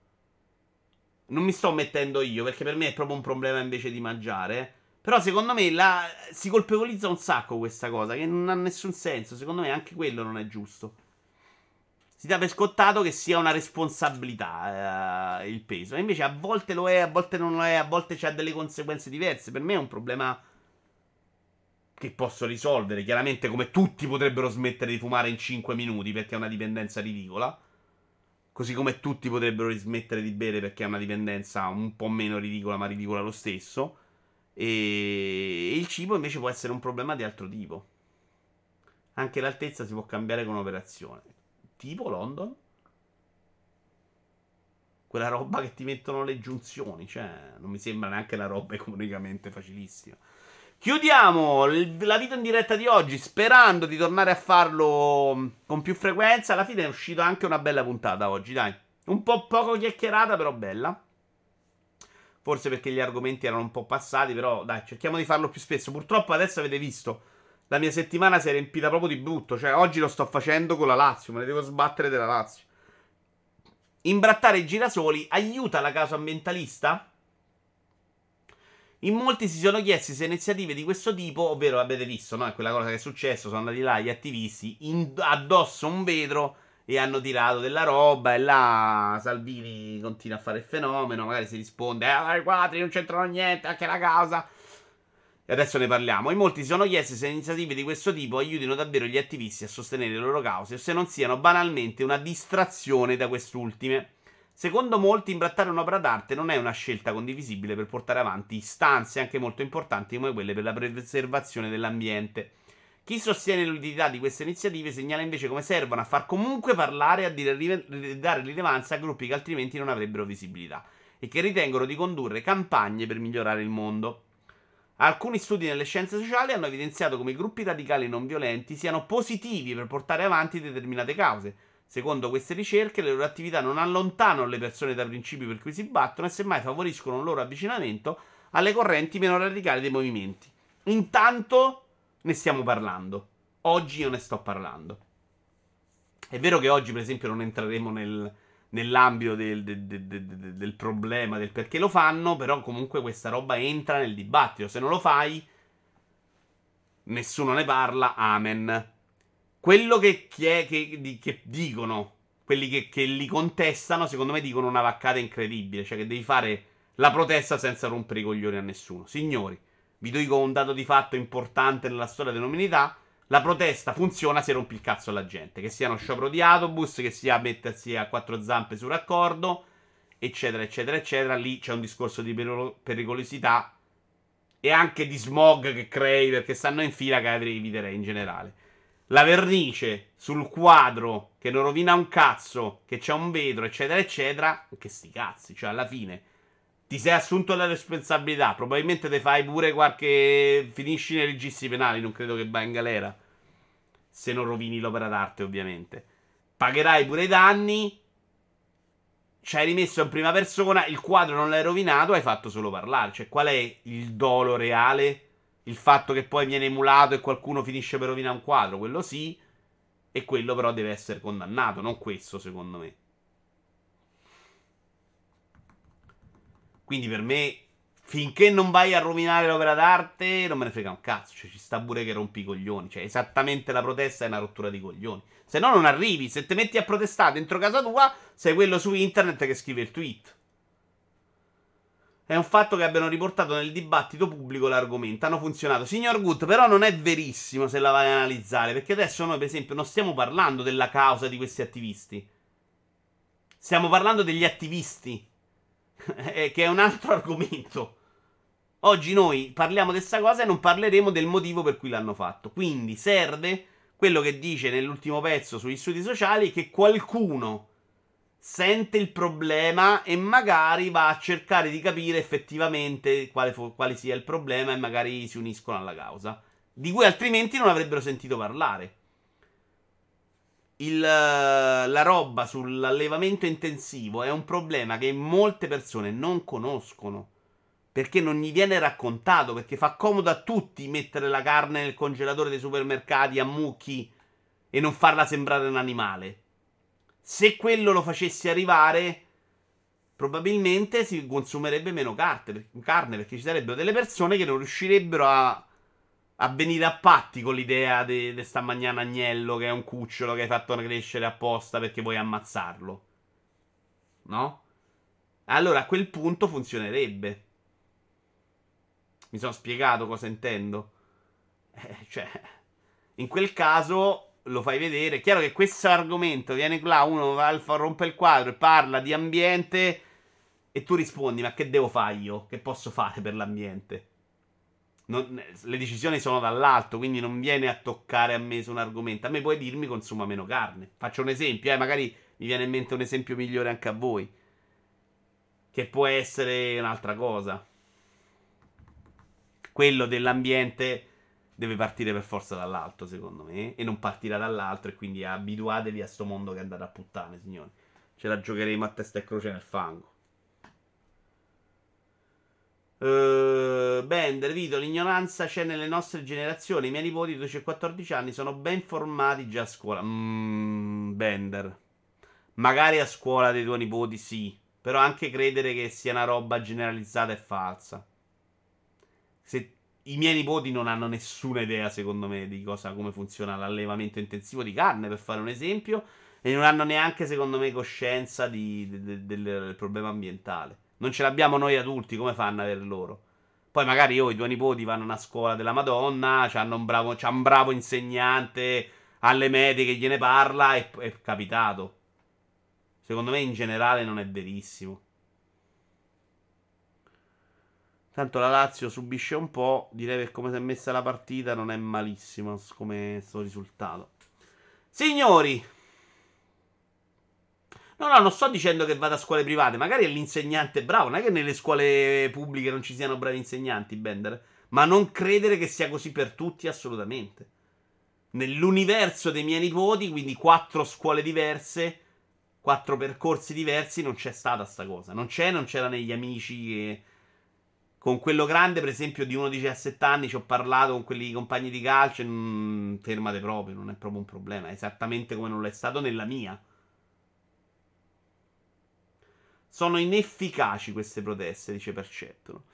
Non mi sto mettendo io, perché per me è proprio un problema invece di mangiare. Però secondo me la, si colpevolizza un sacco questa cosa, che non ha nessun senso. Secondo me anche quello non è giusto. Si dà per scontato che sia una responsabilità eh, il peso. E invece a volte lo è, a volte non lo è, a volte c'ha delle conseguenze diverse. Per me è un problema che posso risolvere. Chiaramente, come tutti potrebbero smettere di fumare in 5 minuti perché è una dipendenza ridicola. Così come tutti potrebbero smettere di bere perché è una dipendenza un po' meno ridicola, ma ridicola lo stesso. E il cibo invece può essere un problema di altro tipo. Anche l'altezza si può cambiare con operazione. Tipo London. Quella roba che ti mettono le giunzioni. Cioè, non mi sembra neanche una roba economicamente facilissima. Chiudiamo la video in diretta di oggi sperando di tornare a farlo con più frequenza. Alla fine è uscita anche una bella puntata oggi, dai. Un po' poco chiacchierata, però bella. Forse perché gli argomenti erano un po' passati, però dai, cerchiamo di farlo più spesso. Purtroppo adesso avete visto, la mia settimana si è riempita proprio di brutto. Cioè, oggi lo sto facendo con la Lazio, me ne devo sbattere della Lazio. Imbrattare i girasoli aiuta la causa ambientalista? In molti si sono chiesti se iniziative di questo tipo, ovvero avete visto, no? Quella cosa che è successo, sono andati là gli attivisti, in, addosso un vetro e hanno tirato della roba e là Salvini continua a fare il fenomeno, magari si risponde, eh, i quadri non c'entrano niente, anche la causa. E adesso ne parliamo. In molti si sono chiesti se iniziative di questo tipo aiutino davvero gli attivisti a sostenere le loro cause o se non siano banalmente una distrazione da quest'ultime. Secondo molti, imbrattare un'opera d'arte non è una scelta condivisibile per portare avanti istanze anche molto importanti come quelle per la preservazione dell'ambiente. Chi sostiene l'utilità di queste iniziative segnala invece come servono a far comunque parlare e a dare rilevanza a gruppi che altrimenti non avrebbero visibilità e che ritengono di condurre campagne per migliorare il mondo. Alcuni studi nelle scienze sociali hanno evidenziato come i gruppi radicali non violenti siano positivi per portare avanti determinate cause, Secondo queste ricerche, le loro attività non allontanano le persone dai principi per cui si battono e semmai favoriscono un loro avvicinamento alle correnti meno radicali dei movimenti. Intanto ne stiamo parlando. Oggi io ne sto parlando. È vero che oggi, per esempio, non entreremo nel, nell'ambito del, del, del, del, problema, del perché lo fanno, però comunque questa roba entra nel dibattito. Se non lo fai, nessuno ne parla, amen. Quello che, che, che, che dicono, quelli che, li contestano, secondo me dicono una vaccata incredibile. Cioè che devi fare la protesta senza rompere i coglioni a nessuno. Signori, vi dico un dato di fatto importante nella storia dell'umanità. La protesta funziona se rompi il cazzo alla gente. Che sia uno sciopero di autobus, che sia mettersi a quattro zampe sul raccordo, eccetera, eccetera, eccetera. Lì c'è un discorso di pericolosità e anche di smog che crei perché stanno in fila che eviterei in generale la vernice sul quadro che non rovina un cazzo, che c'è un vetro, eccetera, eccetera, che sti cazzi, cioè alla fine ti sei assunto la responsabilità, probabilmente te fai pure qualche... finisci nei registri penali, non credo che vai in galera, se non rovini l'opera d'arte ovviamente. Pagherai pure i danni, ci hai rimesso in prima persona, il quadro non l'hai rovinato, hai fatto solo parlare, cioè qual è il dolo reale? Il fatto che poi viene emulato e qualcuno finisce per rovinare un quadro, quello sì. E quello però deve essere condannato, non questo secondo me. Quindi per me, finché non vai a rovinare l'opera d'arte, non me ne frega un cazzo. Cioè, ci sta pure che rompi i coglioni. Cioè, esattamente la protesta è una rottura di coglioni. Se no, non arrivi. Se ti metti a protestare dentro casa tua, sei quello su internet che scrive il tweet. È un fatto che abbiano riportato nel dibattito pubblico l'argomento. Hanno funzionato. Signor Good, però non è verissimo se la vai a analizzare. Perché adesso noi, per esempio, non stiamo parlando della causa di questi attivisti. Stiamo parlando degli attivisti. che è un altro argomento. Oggi noi parliamo di questa cosa e non parleremo del motivo per cui l'hanno fatto. Quindi serve quello che dice nell'ultimo pezzo sugli studi sociali che qualcuno sente il problema e magari va a cercare di capire effettivamente quale, fu- quale sia il problema e magari si uniscono alla causa, di cui altrimenti non avrebbero sentito parlare. Il, la roba sull'allevamento intensivo è un problema che molte persone non conoscono. Perché non gli viene raccontato, perché fa comodo a tutti mettere la carne nel congelatore dei supermercati a mucchi e non farla sembrare un animale. Se quello lo facessi arrivare, probabilmente si consumerebbe meno carne, carne perché ci sarebbero delle persone che non riuscirebbero a, a venire a patti con l'idea di sta mangiando agnello che è un cucciolo che hai fatto crescere apposta perché vuoi ammazzarlo. No? Allora a quel punto funzionerebbe. Mi sono spiegato cosa intendo? Eh, cioè, in quel caso lo fai vedere. È chiaro che questo argomento viene là, uno va, rompe il quadro e parla di ambiente e tu rispondi, ma che devo fare io? Che posso fare per l'ambiente? Non, le decisioni sono dall'alto, quindi non viene a toccare a me su un argomento. A me puoi dirmi consuma meno carne. Faccio un esempio, eh, magari mi viene in mente un esempio migliore anche a voi. Che può essere un'altra cosa. Quello dell'ambiente deve partire per forza dall'alto, secondo me, e non partirà dall'alto, e quindi abituatevi a sto mondo che è andato a puttane, signori. Ce la giocheremo a testa e croce nel fango. Uh, Bender, Vito, l'ignoranza c'è nelle nostre generazioni. I miei nipoti, 12 e 14 anni, sono ben formati già a scuola. Mm, Bender. Magari a scuola dei tuoi nipoti sì, però anche credere che sia una roba generalizzata è falsa. Se i miei nipoti non hanno nessuna idea, secondo me, di cosa, come funziona l'allevamento intensivo di carne, per fare un esempio, e non hanno neanche, secondo me, coscienza di, de, de, de, del problema ambientale. Non ce l'abbiamo noi adulti, come fanno ad avere loro? Poi magari io, i tuoi nipoti vanno a una scuola della Madonna, c'hanno un bravo, c'ha un bravo insegnante alle medie che gliene parla, e è capitato. Secondo me in generale non è verissimo. Tanto la Lazio subisce un po'. Direi che come si è messa la partita non è malissimo come sto risultato. Signori. No, no, non sto dicendo che vada a scuole private. Magari è l'insegnante bravo. Non è che nelle scuole pubbliche non ci siano bravi insegnanti, Bender. Ma non credere che sia così per tutti, assolutamente. Nell'universo dei miei nipoti, quindi quattro scuole diverse, quattro percorsi diversi, non c'è stata sta cosa. Non c'è, non c'era negli amici che con quello grande, per esempio, di uno di 17 anni, ci ho parlato con quelli compagni di calcio. Mm, fermate proprio, non è proprio un problema. È esattamente come non l'è stato nella mia. Sono inefficaci queste proteste, dice Perceptro.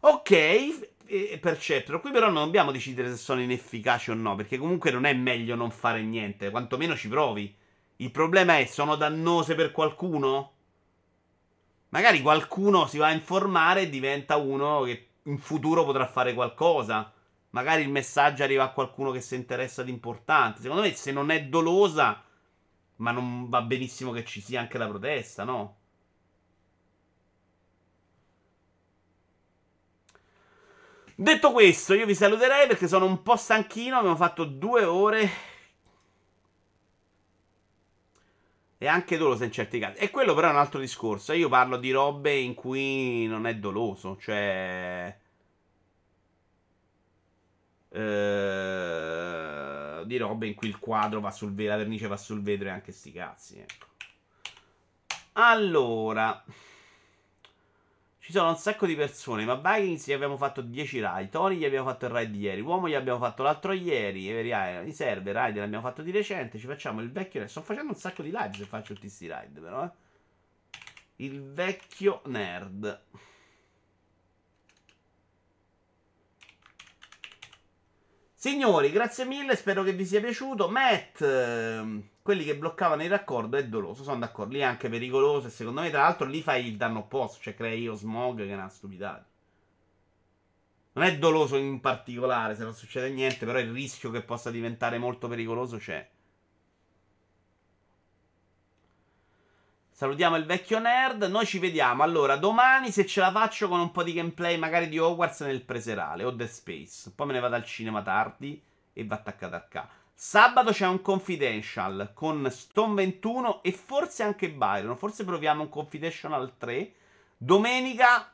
Ok, eh, Perceptro. Qui però non dobbiamo decidere se sono inefficaci o no, perché comunque non è meglio non fare niente, quantomeno ci provi. Il problema è, sono dannose per qualcuno? Magari qualcuno si va a informare e diventa uno che in futuro potrà fare qualcosa. Magari il messaggio arriva a qualcuno che si interessa di importante. Secondo me, se non è dolosa, ma non va benissimo che ci sia anche la protesta, no? Detto questo, io vi saluterei perché sono un po' stanchino. Abbiamo fatto due ore E anche doloso in certi casi. E quello però è un altro discorso. Io parlo di robe in cui non è doloso. Cioè... Eh, di robe in cui il quadro va sul vetro, la vernice va sul vetro e anche sti cazzi. Ecco. Allora... Ci sono un sacco di persone. Ma Vikings gli abbiamo fatto 10 raid. Tony gli abbiamo fatto il raid di ieri. Uomo gli abbiamo fatto l'altro ieri. E I server raid li abbiamo fatto di recente. Ci facciamo il vecchio. Sto facendo un sacco di live se faccio tutti questi raid, però. Eh. Il vecchio nerd. Signori, grazie mille, spero che vi sia piaciuto. Matt, ehm, quelli che bloccavano il raccordo è doloso, sono d'accordo. Lì è anche pericoloso e secondo me, tra l'altro, lì fai il danno opposto, cioè crei io smog che è una stupidata. Non è doloso in particolare, se non succede niente, però il rischio che possa diventare molto pericoloso c'è. Salutiamo il vecchio nerd. Noi ci vediamo allora domani se ce la faccio con un po' di gameplay, magari di Hogwarts nel preserale o Dead Space. Poi me ne vado al cinema tardi e va attaccato a K. Sabato c'è un confidential con Stone 21 e forse anche Byron. Forse proviamo un confidential 3. Domenica